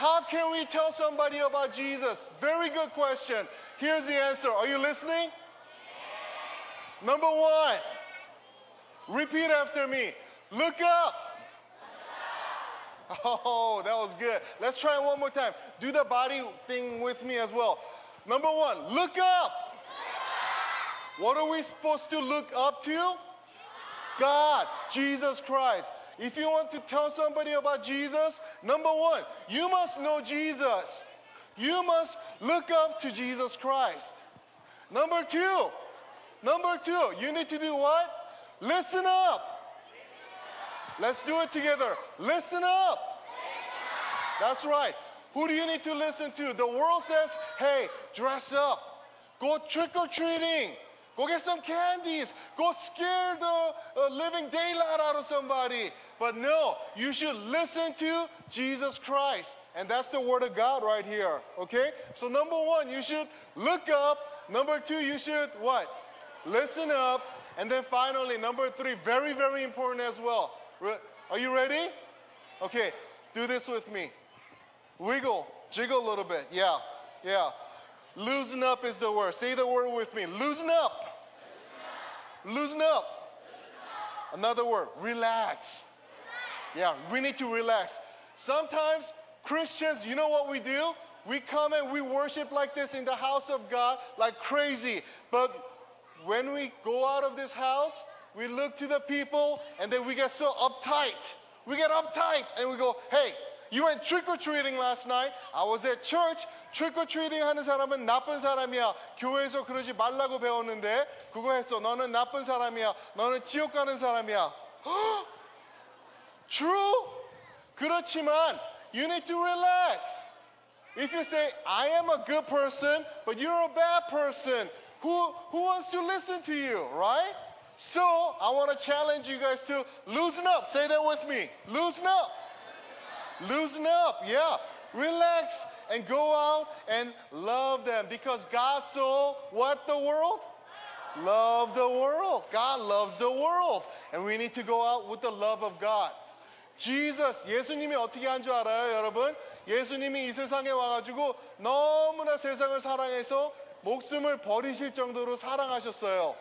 How can we tell somebody about Jesus? Very good question. Here's the answer. Are you listening? Number one, repeat after me. Look up. Oh, that was good. Let's try it one more time. Do the body thing with me as well. Number one, look up. What are we supposed to look up to? God, Jesus Christ. If you want to tell somebody about Jesus, number one, you must know Jesus. You must look up to Jesus Christ. Number two, number two, you need to do what? Listen up. Let's do it together. Listen up. That's right. Who do you need to listen to? The world says, hey, dress up, go trick or treating, go get some candies, go scare the uh, living daylight out of somebody. But no, you should listen to Jesus Christ. And that's the word of God right here. Okay? So, number one, you should look up. Number two, you should what? Listen up. And then finally, number three, very, very important as well. Re- Are you ready? Okay, do this with me. Wiggle, jiggle a little bit. Yeah, yeah. Loosen up is the word. Say the word with me. Loosen up. Loosen up. Another word, relax. Yeah, we need to relax. Sometimes Christians, you know what we do? We come and we worship like this in the house of God like crazy. But when we go out of this house, we look to the people and then we get so uptight. We get uptight and we go, hey, you went trick or treating last night. I was at church. trick or treating 하는 사람은 나쁜 사람이야. 교회에서 그러지 말라고 배웠는데 그거 했어. 너는 나쁜 사람이야. 너는 지옥 가는 사람이야. True. 그렇지만 you need to relax. If you say I am a good person, but you're a bad person, who who wants to listen to you, right? So I want to challenge you guys to loosen up. Say that with me. Loosen up. Loosen up. Yeah. Relax and go out and love them because God so what the world? Love the world. God loves the world. And we need to go out with the love of God. Jesus, 예수님이 어떻게 한 줄 알아요, 여러분? 예수님이 이 세상에 와가지고 너무나 세상을 사랑해서 목숨을 버리실 정도로 사랑하셨어요.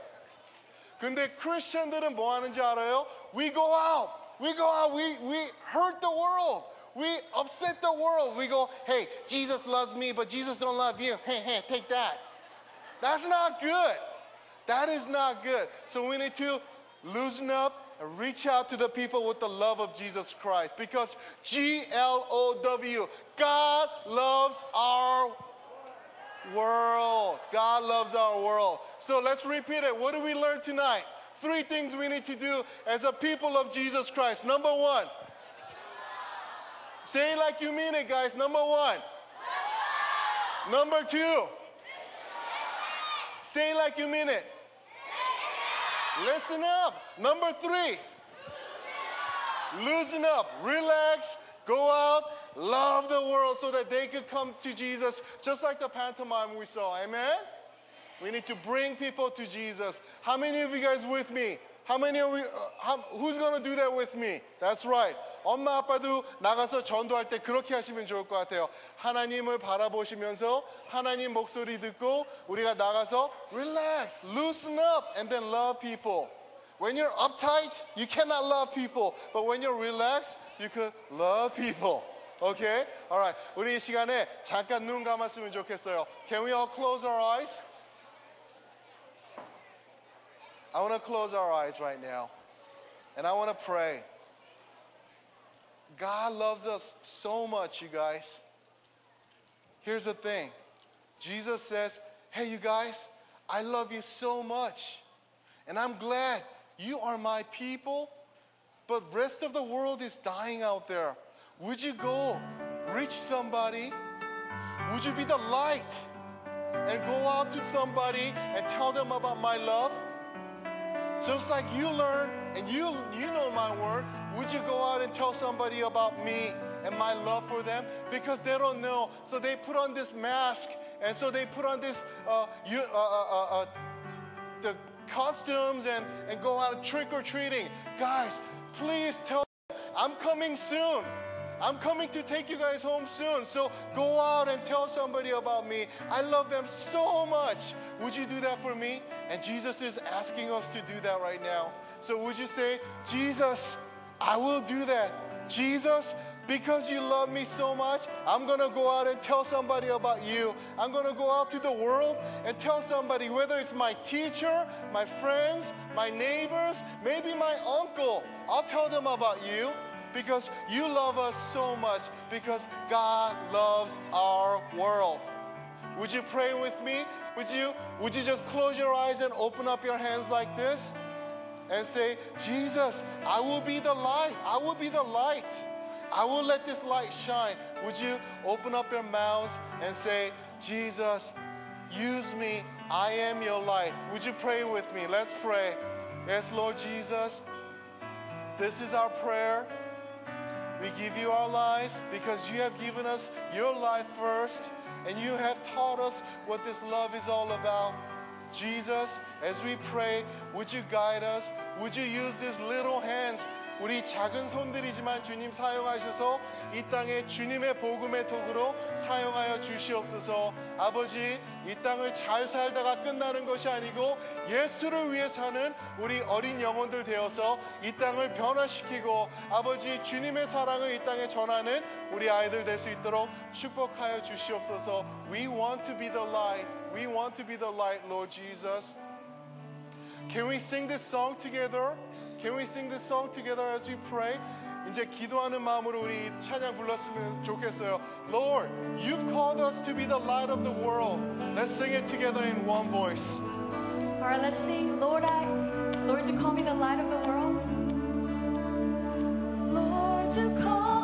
근데 크리스천들은 뭐 하는지 알아요? We go out. We go out. We, we hurt the world. We upset the world. We go, hey, Jesus loves me, but Jesus don't love you. Hey, hey, take that. That's not good. That is not good. So we need to loosen up reach out to the people with the love of Jesus Christ because G L O W, God loves our world. God loves our world. So let's repeat it. What do we learn tonight? Three things we need to do as a people of Jesus Christ. Number one, say it like you mean it, guys. Number one. Number two, say it like you mean it. Listen up. Number three, loosen up, relax, go out, love the world so that they could come to Jesus, just like the pantomime we saw. Amen? We need to bring people to Jesus. How many of you guys with me? How many are we? Uh, how, who's going to do that with me? That's right. 엄마 아빠도 나가서 전도할 때 그렇게 하시면 좋을 것 같아요. 하나님을 바라보시면서 하나님 목소리 듣고 우리가 나가서 relax, loosen up, and then love people. When you're uptight, you cannot love people. But when you're relaxed, you can love people. Okay? Alright. 우리 이 시간에 잠깐 눈 감았으면 좋겠어요. Can we all close our eyes? I want to close our eyes right now. And I want to pray. God loves us so much, you guys. Here's the thing Jesus says, Hey, you guys, I love you so much. And I'm glad you are my people, but rest of the world is dying out there. Would you go reach somebody? Would you be the light and go out to somebody and tell them about my love? Just like you learn and you you know my word, would you go out and tell somebody about me and my love for them? Because they don't know, so they put on this mask, and so they put on this uh, you, uh, uh, uh, uh, the costumes and, and go out trick or treating. Guys, please tell them I'm coming soon. I'm coming to take you guys home soon. So go out and tell somebody about me. I love them so much. Would you do that for me? And Jesus is asking us to do that right now. So would you say, Jesus, I will do that. Jesus, because you love me so much, I'm going to go out and tell somebody about you. I'm going to go out to the world and tell somebody, whether it's my teacher, my friends, my neighbors, maybe my uncle. I'll tell them about you because you love us so much because God loves our world. Would you pray with me? Would you would you just close your eyes and open up your hands like this and say, "Jesus, I will be the light. I will be the light. I will let this light shine." Would you open up your mouths and say, "Jesus, use me. I am your light." Would you pray with me? Let's pray. Yes, Lord Jesus. This is our prayer. We give you our lives because you have given us your life first and you have taught us what this love is all about. Jesus, as we pray, would you guide us? Would you use these little hands? 우리 작은 손들이지만 주님 사용하셔서 이 땅에 주님의 복음의 도구로 사용하여 주시옵소서. 아버지, 이 땅을 잘 살다가 끝나는 것이 아니고 예수를 위해 사는 우리 어린 영혼들 되어서 이 땅을 변화시키고 아버지 주님의 사랑을 이 땅에 전하는 우리 아이들 될 수 있도록 축복하여 주시옵소서. We want to be the light. We want to be the light, Lord Jesus. Can we sing this song together? Can we sing this song together as we pray? 이제 기도하는 마음으로 우리 찬양 불렀으면 좋겠어요. Lord, you've called us to be the light of the world. Let's sing it together in one voice. All right, let's sing. Lord, I, Lord, you call me the light of the world. Lord, you call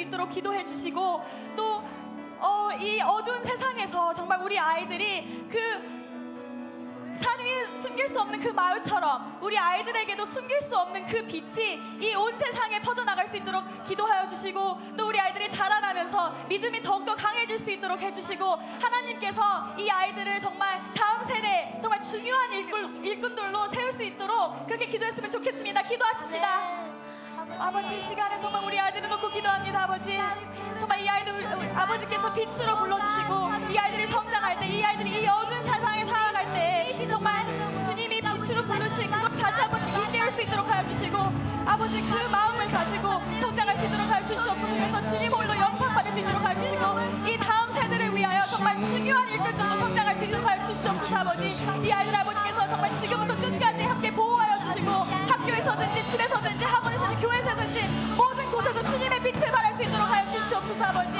수 있도록 기도해 주시고 또 어, 이 어두운 세상에서 정말 우리 아이들이 그 산 위에 숨길 수 없는 그 마을처럼 우리 아이들에게도 숨길 수 없는 그 빛이 이 온 세상에 퍼져나갈 수 있도록 기도하여 주시고 또 우리 아이들이 자라나면서 믿음이 더욱더 강해질 수 있도록 해주시고 하나님께서 이 아이들을 정말 다음 세대 정말 중요한 일꾼, 일꾼들로 세울 수 있도록 그렇게 기도했으면 좋겠습니다. 기도하십시다. 아버지 이 시간에 정말 우리 아이들을 놓고 기도합니다 아버지. 정말 이 아이들 아버지께서 빛으로 불러주시고 이 아이들이 성장할 때 이 아이들이 이 어두운 세상에 살아갈 때 정말 주님이 빛으로 부르시고 다시 한번 일깨울 수 있도록 하여 주시고 아버지 그 마음을 가지고 성장할 수 있도록 하여 주시옵소서. 주님 홀로 영광 받을 수 있도록 하여 주시고 이 다음 세대를 위하여 정말 중요한 일꾼들로 성장할 수 있도록 하여 주시옵소서 아버지. 이 아이들 아버지께서 정말 지금부터 끝까지 함께 보호하여 주시고 학교에서든지 집에서든지 학원 할아버지.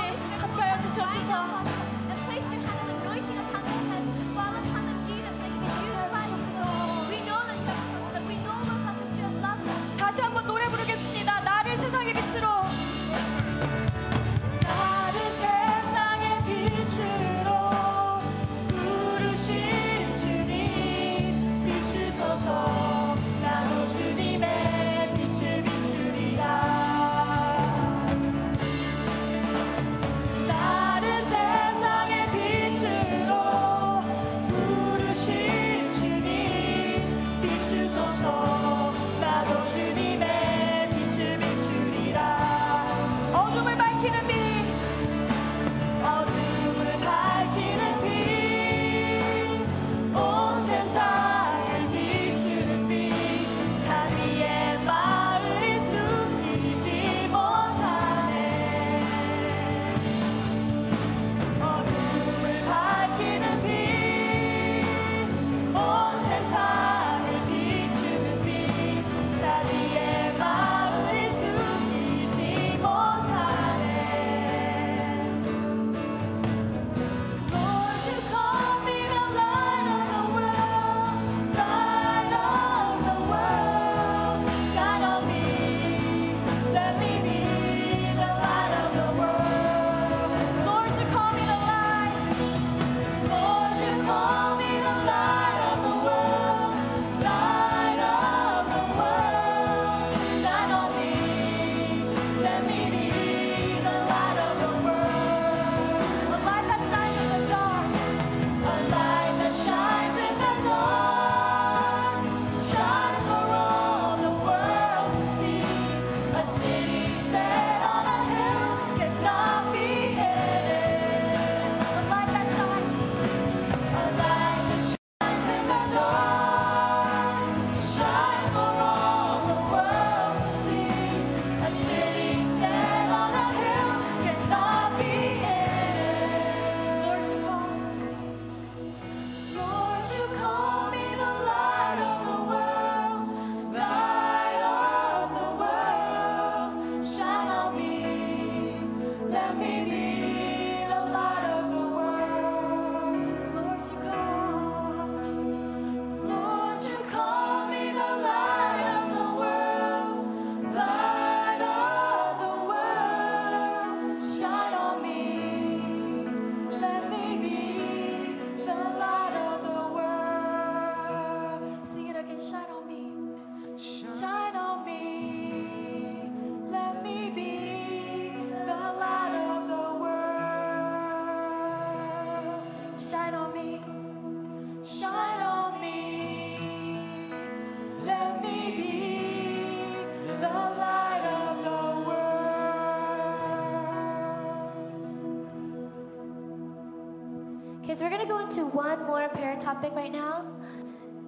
So we're gonna go into one more prayer topic right now.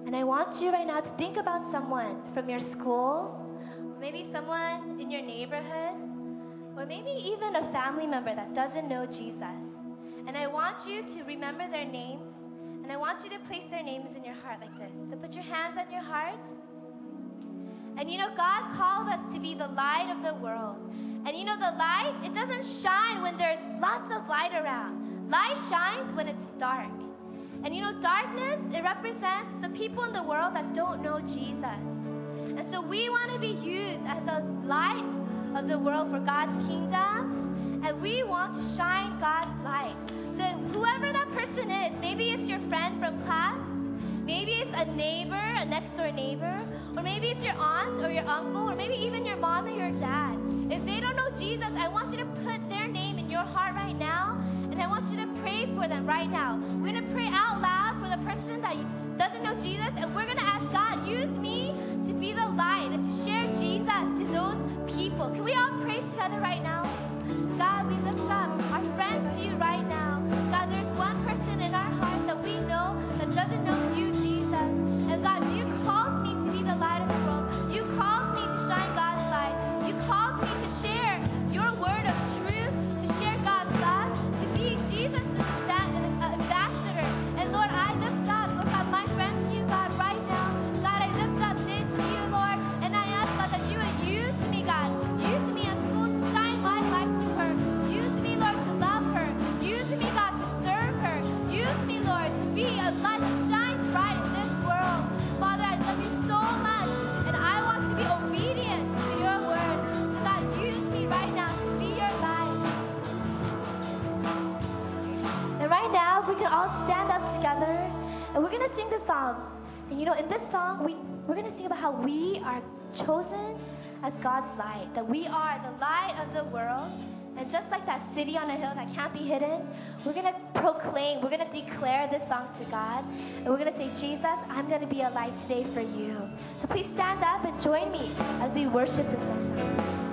And I want you right now to think about someone from your school, maybe someone in your neighborhood, or maybe even a family member that doesn't know Jesus. And I want you to remember their names, and I want you to place their names in your heart like this. So put your hands on your heart. And you know, God called us to be the light of the world. And you know, the light, it doesn't shine when there's lots of light around. Light shines when it's dark. And you know, darkness, it represents the people in the world that don't know Jesus. And so we want to be used as a light of the world for God's kingdom. And we want to shine God's light. So whoever that person is, maybe it's your friend from class, maybe it's a neighbor, a next door neighbor, or maybe it's your aunt or your uncle, or maybe even your mom or your dad. If they don't know Jesus, I want you to put their name in your heart right now, and I want you to pray for them right now. We're gonna pray out loud for the person that doesn't know Jesus, and we're gonna ask God, use me to be the light and to share Jesus to those people. Can we all pray together right now? God, we lift up our friends to you right now. God, there's one person in our heart that we know that doesn't know and we're gonna sing this song. And you know, in this song, we, we're gonna sing about how we are chosen as God's light, that we are the light of the world. And just like that city on a hill that can't be hidden, we're gonna proclaim, we're gonna declare this song to God. And we're gonna say, Jesus, I'm gonna be a light today for you. So please stand up and join me as we worship this next song.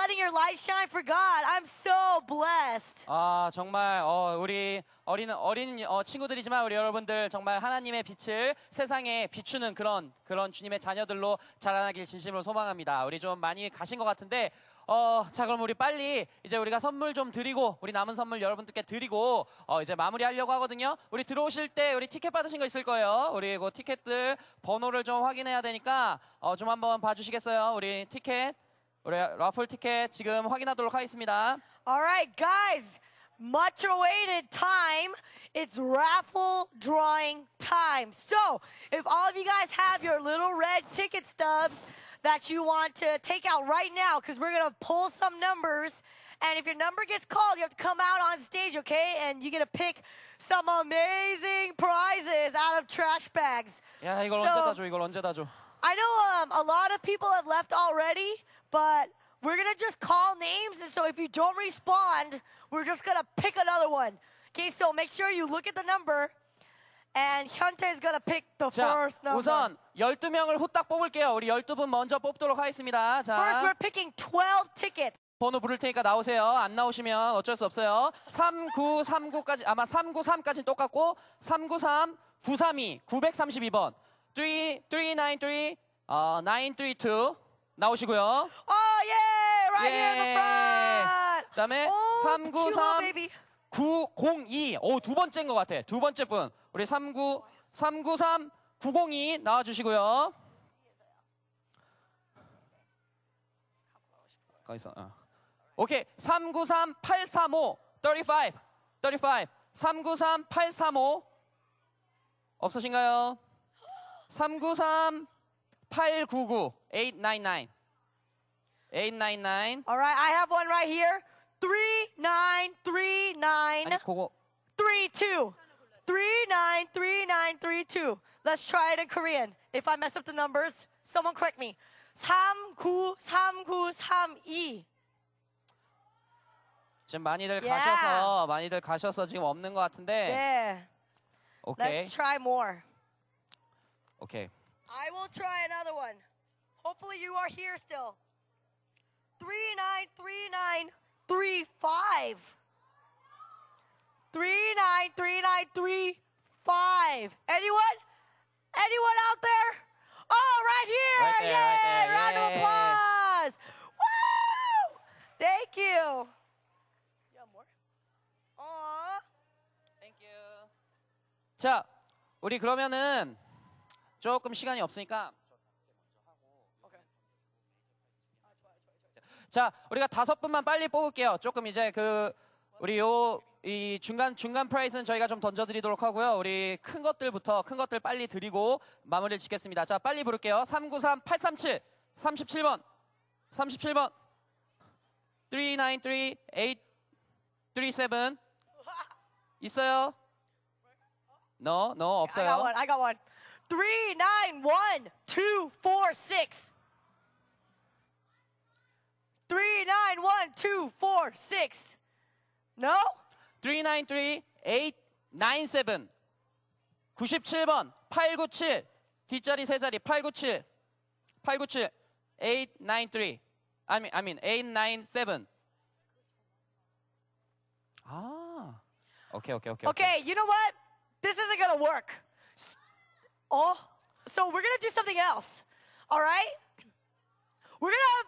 Letting your light shine for God. I'm so blessed. 아 정말 어, 우리 어린 어린 어, 친구들이지만 우리 여러분들 정말 하나님의 빛을 세상에 비추는 그런 그런 주님의 자녀들로 자라나길 진심으로 소망합니다. 우리 좀 많이 가신 것 같은데. 어, 자, 그럼 우리 빨리 이제 우리가 선물 좀 드리고, 우리 남은 선물 여러분들께 드리고, 어, 이제 마무리 하려고 하거든요. 우리 들어오실 때 우리 티켓 받으신 거 있을 거예요. 우리 그 티켓들 번호를 좀 확인해야 되니까, 어, 좀 한번 봐주시겠어요? 우리 티켓, 우리 러플 티켓 지금 확인하도록 하겠습니다. All right, guys, much awaited time. It's raffle drawing time. So, if all of you guys have your little red ticket stubs that you want to take out right now, because we're going to pull some numbers. And if your number gets called, you have to come out on stage, okay? And you get to pick some amazing prizes out of trash bags. 야, 이걸 So- 언제 다 줘? 이걸 언제 다 줘? I know um, a lot of people have left already, But we're gonna just call names, and so if you don't respond, we're just gonna pick another one. Okay, so make sure you look at the number, and Hyuntae is gonna pick the 자, first number. 우선 12명을 후딱 뽑을게요. 우리 12분 먼저 뽑도록 하겠습니다. First, 자, we're picking 12 tickets. 번호 부를 테니까 나오세요. 안 나오시면 어쩔 수 없어요. 3939까지 아마 393까지 똑같고 393 932 932번 3 393 어, 932 나오시고요. Oh yeah, right here in the 예. front. 그다음에 little 393 baby. 902. 오, 두 번째인 것 같아. 두 번째 분. 우리 39 393 902 나와 주시고요. 거기서 어. 오케이. 393 835 35 35 393 835 없으신가요? 393 899 899 899 All right, I have one right here. Three nine three nine. 아니 그거 three two. Three nine three nine three two. Let's try it in Korean. If I mess up the numbers, someone correct me. 393932. 지금 많이들 Yeah. 가셔서 많이들 가셔서 지금 없는 것 같은데 Yeah. 오케이 Let's try more. 오케이 I will try another one. Hopefully you are here still. 393935. 393935. Anyone? Anyone out there? Oh, right here. Right there, Yay! right there, Round of yay. applause. Woo! Thank you. You have more? Aw. 자 우리 그러면은 조금 시간이 없으니까 자 우리가 다섯 분만 빨리 뽑을게요 조금 이제 그 우리 요 이 중간 중간 프라이즈는 저희가 좀 던져드리도록 하고요 우리 큰 것들부터 큰 것들 빨리 드리고 마무리를 짓겠습니다 자 빨리 부를게요 393 837 37번 37번 393 837 있어요? No, no, I 없어요. got one. I got one. Three nine one two four six. Three nine one two four six. No. 393-897 97번 897 뒷자리 세 자리 897 897 893 I mean I mean 897 아 오케이 오케이 오케이 Okay, you know what? This isn't gonna work. Oh, so we're gonna do something else. All right? We're gonna have,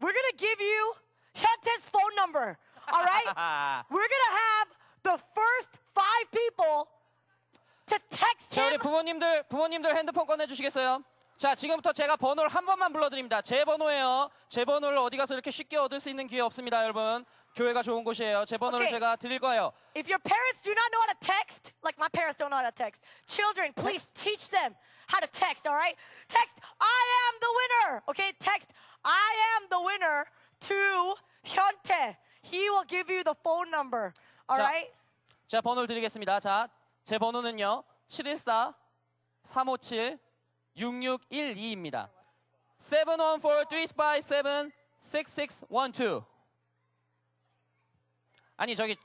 we're gonna give you Hyuntae's phone number. All right? we're gonna have the first five people to text 자 우리 him. 부모님들 부모님들 핸드폰 꺼내 주시겠어요? 자 지금부터 제가 번호를 한 번만 불러드립니다. 제 번호예요. 제 번호를 어디 가서 이렇게 쉽게 얻을 수 있는 기회 없습니다, 여러분. 교회가 좋은 곳이에요. 제 번호를 오케이. 제가 드릴 거예요. If your parents do not know how to text, like my parents don't know how to text, children, please teach them how to text, all right? Text, I am the winner, okay? Text, I am the winner to Hyuntae. He will give you the phone number, all 자. right? 제가 번호를 드리겠습니다. 자, 제 번호는요. 714 357 6612입니다. 714-357-6612. 아니 저기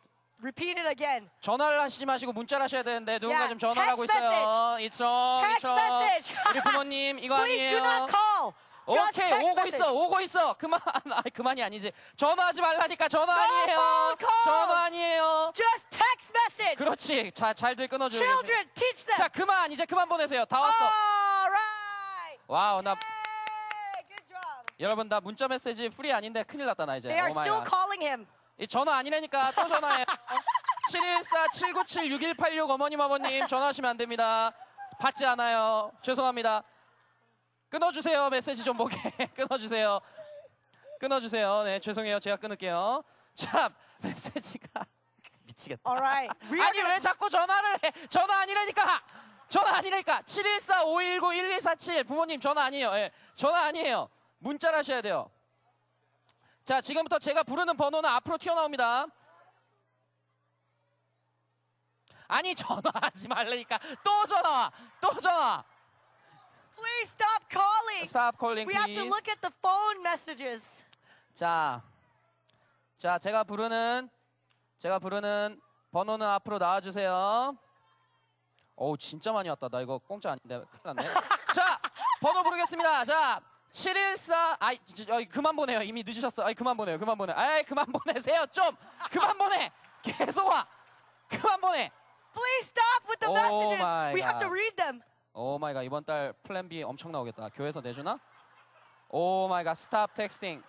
repeat it again. 전화를 하시지 마시고 문자를 하셔야 되는데 누군가 Yeah, 지금 전화를 하고 text 있어요. It's on, Text message. 우리 부모님 이거 Please do 아니에요. not call. Just 오케이 text 오고 message. 있어 오고 있어 그만 아니 그만이 아니지 전화하지 말라니까 전화 No 아니에요 phone calls. 전화 아니에요 Just text message. 그렇지 자 잘들 끊어줘요 Children, teach them. 자 그만 이제 그만 보내세요 다 왔어 All right. 와우 나 Hey, good job. 여러분 나 문자 메시지 프리 아닌데 큰일 났다 나 이제 They are 오 마이 still 갓. calling him. 이 전화 아니라니까 또 전화해 714-797-6186 어머님 아버님 전화하시면 안 됩니다. 받지 않아요. 죄송합니다. 끊어주세요. 메시지 좀 보게. 끊어주세요. 끊어주세요. 네 죄송해요. 제가 끊을게요. 참 메시지가 미치겠다. Right. 아니 왜 자꾸 전화를 해? 전화 아니라니까! 전화 아니라니까! 714-519-1147 부모님 전화 아니에요. 예, 전화 아니에요. 문자를 하셔야 돼요 자 지금부터 제가 부르는 번호는 앞으로 튀어나옵니다 아니 전화하지 말라니까 또 전화 또 전화 Please stop calling. Stop calling We have to please look at the phone messages. 자, 자 제가 부르는 제가 부르는 번호는 앞으로 나와주세요. 어우 진짜 많이 왔다. 나 이거 공짜 아닌데 큰일 났네. 자 번호 부르겠습니다. 자 714, 아이 저, 어이, 그만 보내요. 이미 늦으셨어. 아이 그만 보내요. 그만 보내. 아이 그만 보내세요. 좀 그만 보내. 계속 와. 그만 보내. Please stop with the Oh messages. my We have to God. read them. 오 마이 갓 이번 달 플랜 B 엄청 나오겠다. 교회에서 내주나? 오 마이 갓 스탑 텍스팅.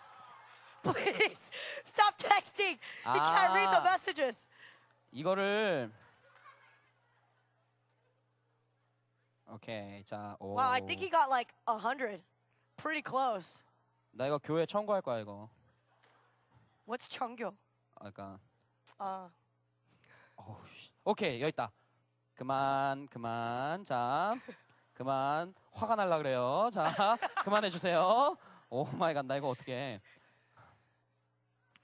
Please stop texting. He can't read the Ah. messages. 이거를 오케이 자 오. Wow, I think he got like a hundred. Pretty close. 나 이거 교회 청구할 거야 이거 What's Cheongyo? 아, 그러니까 Uh, 어우, 씨. 오케이 여기 있다 그만 그만 자 그만 화가 날라 그래요 자 그만해 주세요 오 마이 갓 나 이거 어떻게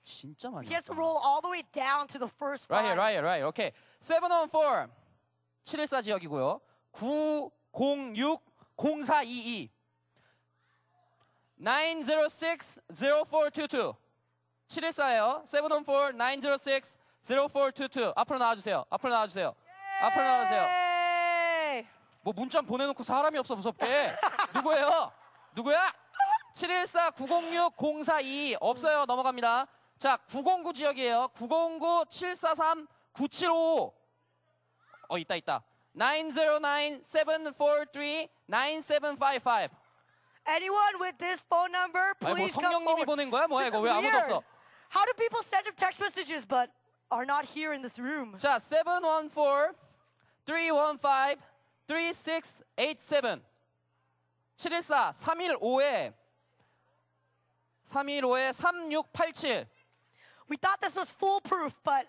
진짜 많이 he has to roll all the way down to the first Right here, line. right here, right here. 오케이. 714 714 지역이고요. 906 0422 906 0422 714예요. 714 906 0422 앞으로 나와주세요. 앞으로 나와주세요. 앞으로 나와주세요. 뭐 문자 보내놓고 사람이 없어 무섭게. 누구예요? 누구야? 714 906 0422 없어요. 넘어갑니다. 자, 909 지역이에요. 909 743 9755. 어, 있다 있다. 909 743 9755. Anyone with this phone number, 아니 뭐 please come 성령님이 forward. 보낸 거야? 뭐야 This 이거 is 왜 아무도 weird. 없어? How do people send him text messages but are not here in this room? 자, 714 315 3687 714 315에 315에 3687 We thought this was foolproof, but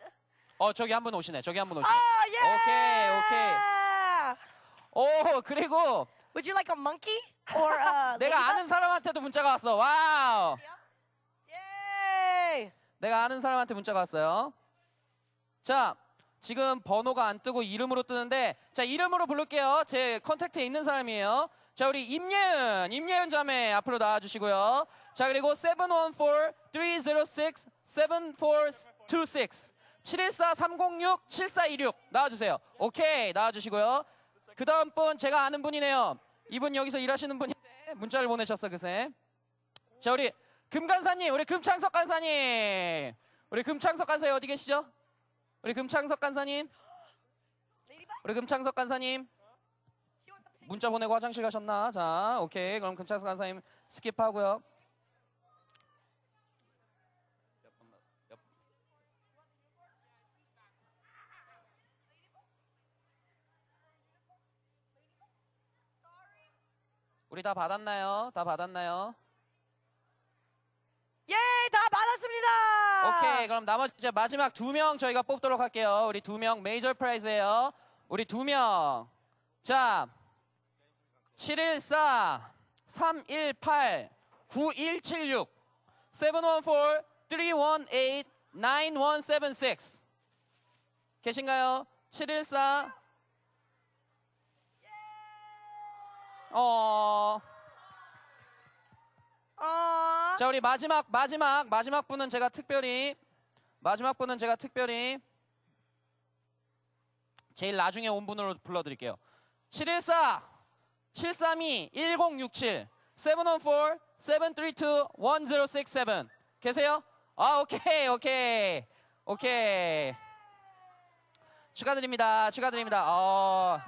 어 저기 한 분 오시네. 저기 한 분 오시네. oh yeah! 오케이, 오케이. 오 그리고 Would you like a monkey or a 내가? 아는 사람한테도 문자가 왔어. 와우. Yay! 내가 아는 사람한테 문자가 왔어요. 자, 지금 번호가 안 뜨고 이름으로 뜨는데 자 이름으로 부를게요. 제 컨택트에 있는 사람이에요. 자 우리 임예은, 임예은 자매 앞으로 나와 주시고요. 자 그리고 714-306-7426 714-306-7426 나와 주세요. 오케이 나와 주시고요. 그 다음 분 제가 아는 분이네요. 이분 여기서 일하시는 분인데 문자를 보내셨어 그새. 자 우리 금 간사님, 우리 금창석 간사님, 우리 금창석 간사님 어디 계시죠? 우리 금창석 간사님, 우리 금창석 간사님 문자 보내고 화장실 가셨나? 자, 오케이. 그럼 금창석 간사님 스킵하고요. 우리 다 받았나요? 다 받았나요? 예, 다 받았습니다. 오케이 그럼 나머지 이제 마지막 두 명 저희가 뽑도록 할게요 우리 두 명 메이저 프라이즈예요 우리 두 명 자 714 318 9176 714 318 9176 계신가요? 714 어... 어, 자 우리 마지막 마지막 마지막 분은 제가 특별히 마지막 분은 제가 특별히 제일 나중에 온 분으로 불러드릴게요. 714 732 1067 714 732 1067 계세요? 아 오케이 오케이 오케이. 축하드립니다 축하드립니다. 어,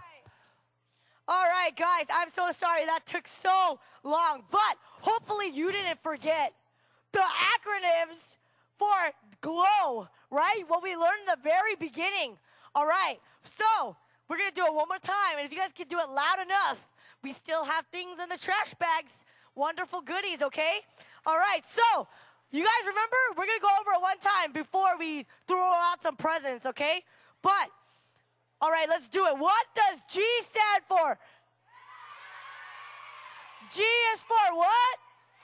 All right, guys, I'm so sorry that took so long, but hopefully you didn't forget the acronyms for GLOW, right? What we learned in the very beginning. All right, so we're gonna do it one more time, and if you guys can do it loud enough, we still have things in the trash bags. Wonderful goodies, okay? All right, so you guys remember? We're gonna go over it one time before we throw out some presents, okay? But all right, let's do it. What does G stand for? G is for what?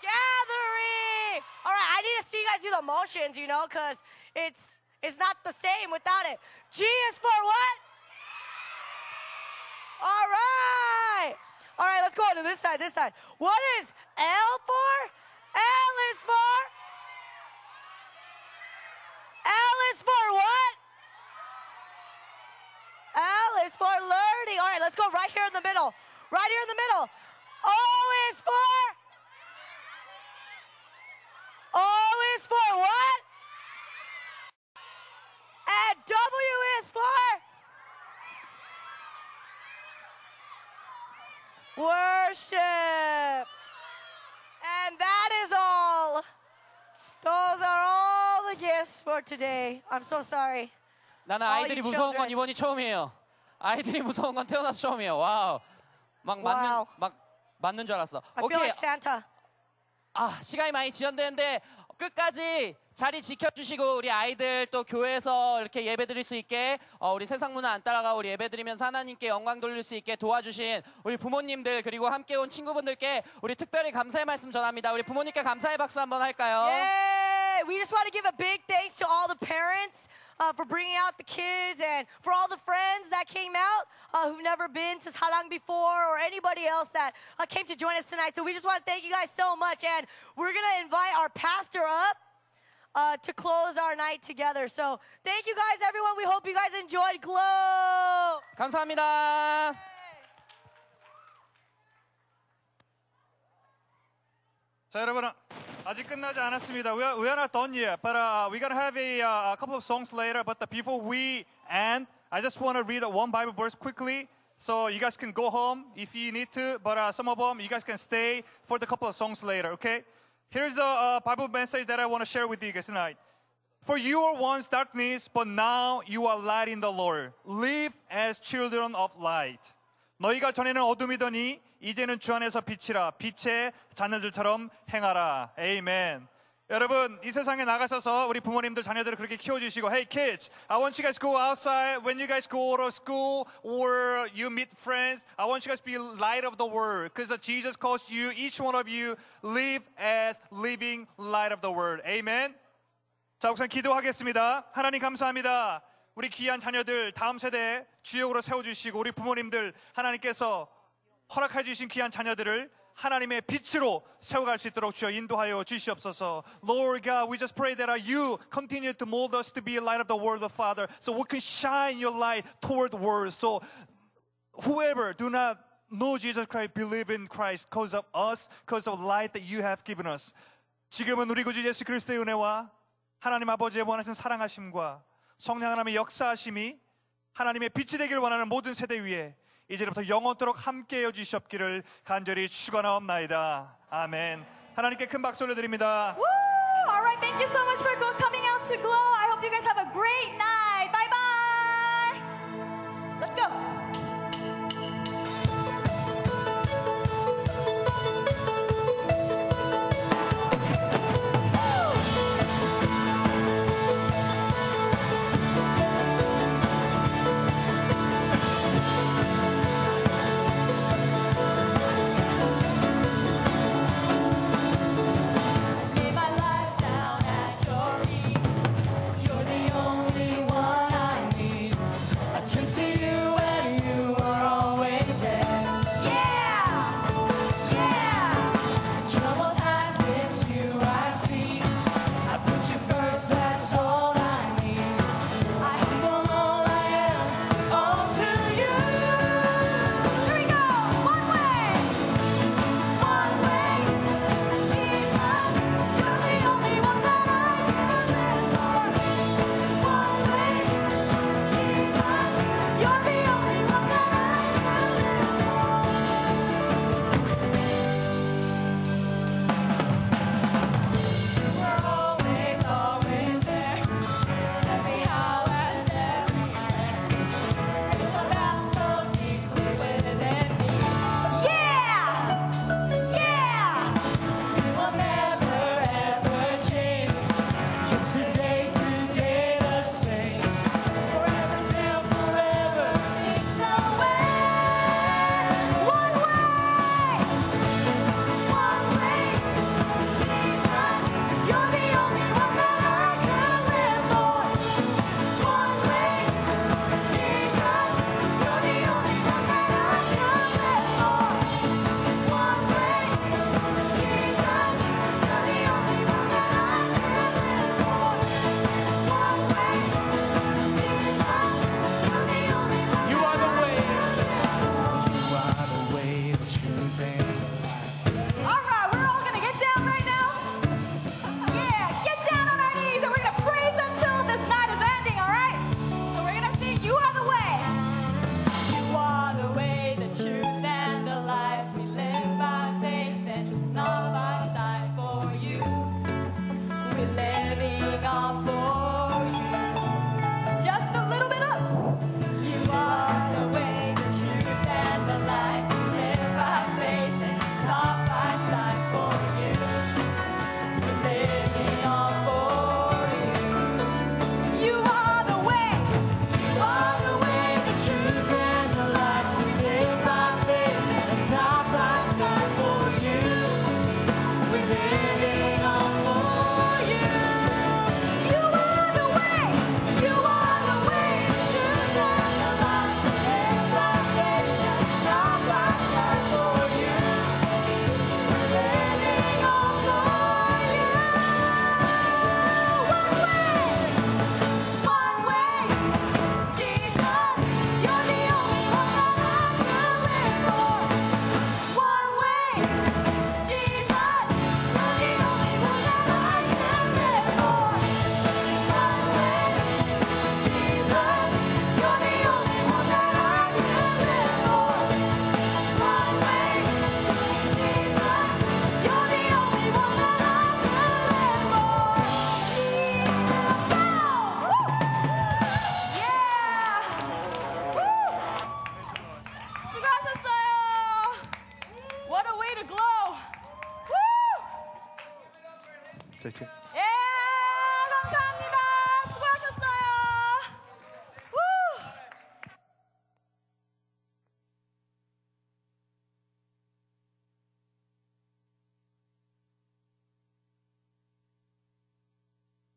Gathering. All right, I need to see you guys do the motions, you know, because it's it's not the same without it. G is for what? All right. All right, let's go on to this side, this side. What is L for? L is for? L is for what? L is for learning. All right, let's go right here in the middle. Right here in the middle. O is for? O is for what? And W is for? Worship. And that is all. Those are all the gifts for today. I'm so sorry. 나는 All 아이들이 you 무서운 건 children. 이번이 처음이에요 아이들이 무서운 건 태어나서 처음이에요 와우 막 맞는 와우. 막 맞는 줄 알았어 I feel 오케이 like Santa. 아 시간이 많이 지연되는데 끝까지 자리 지켜주시고 우리 아이들 또 교회에서 이렇게 예배 드릴 수 있게 어, 우리 세상 문화 안 따라가 우리 예배 드리면서 하나님께 영광 돌릴 수 있게 도와주신 우리 부모님들 그리고 함께 온 친구분들께 우리 특별히 감사의 말씀 전합니다 우리 부모님께 감사의 박수 한번 할까요? Yay! We just want to give a big thanks to all the parents uh, for bringing out the kids and for all the friends that came out uh, who've never been to Sarang before or anybody else that uh, came to join us tonight. So we just want to thank you guys so much. And we're going to invite our pastor up. Uh, to close our night together. So, thank you guys, everyone. We hope you guys enjoyed Glow. 감사합니다. 자 여러분 아직 끝나지 않았습니다. We are, we are not done yet, but uh, we're gonna have a, uh, a couple of songs later. But uh, before we end, I just want to read one Bible verse quickly, so you guys can go home if you need to. But uh, some of them you guys can stay for the couple of songs later. Okay? Here's the uh, Bible message that I want to share with you guys tonight. For you were once darkness, but now you are light in the Lord. Live as children of light. 너희가 전에는 어둠이더니 이제는 주 안에서 빛이라 빛의 자녀들처럼 행하라. 에이멘. 여러분 이 세상에 나가셔서 우리 부모님들 자녀들을 그렇게 키워주시고 Hey kids, I want you guys to go outside when you guys go to school or you meet friends. I want you guys to be light of the world because Jesus calls you, each one of you, live as living light of the world. Amen. 자, 우선 기도하겠습니다. 하나님 감사합니다. 우리 귀한 자녀들 다음 세대에 주역으로 세워주시고 우리 부모님들 하나님께서 허락해 주신 귀한 자녀들을 하나님의 빛으로 세워갈 수 있도록 주여 인도하여 주시옵소서. Lord God, we just pray that uh, you continue to mold us to be a light of the world, the Father, so we can shine your light toward the world. So whoever do not know Jesus Christ, believe in Christ because of us, because of light that you have given us. 지금은 우리 구주 예수 그리스도의 은혜와 하나님 아버지의 원하신 사랑하심과 성령 하나님의 역사하심이 하나님의 빛이 되기를 원하는 모든 세대 위에 이제부터 영원토록 함께해 주시옵기를 간절히 축원하옵나이다. 아멘. 하나님께 큰 박수 올려드립니다. All right, thank you so much for coming out to Glow. I hope you guys have a great night. Bye bye. Let's go.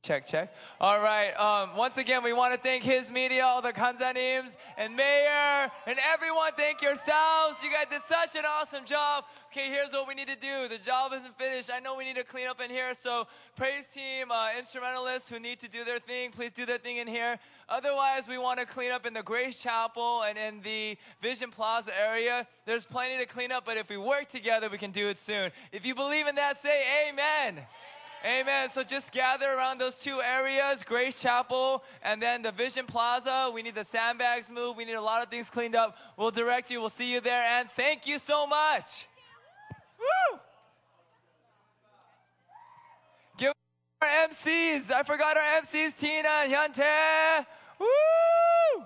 Check, check. All right. Um, once again, we want to thank his media, all the Kanzanims, and Mayor, and everyone. Thank yourselves. You guys did such an awesome job. Okay, here's what we need to do. The job isn't finished. I know we need to clean up in here. So, praise team, uh, instrumentalists who need to do their thing, please do their thing in here. Otherwise, we want to clean up in the Grace Chapel and in the Vision Plaza area. There's plenty to clean up, but if we work together, we can do it soon. If you believe in that, say amen. Amen. So just gather around those two areas, Grace Chapel and then the Vision Plaza. We need the sandbags moved. We need a lot of things cleaned up. We'll direct you. We'll see you there. And thank you so much. Woo! Give our MCs. I forgot our MCs, Tina and Hyuntae. Woo!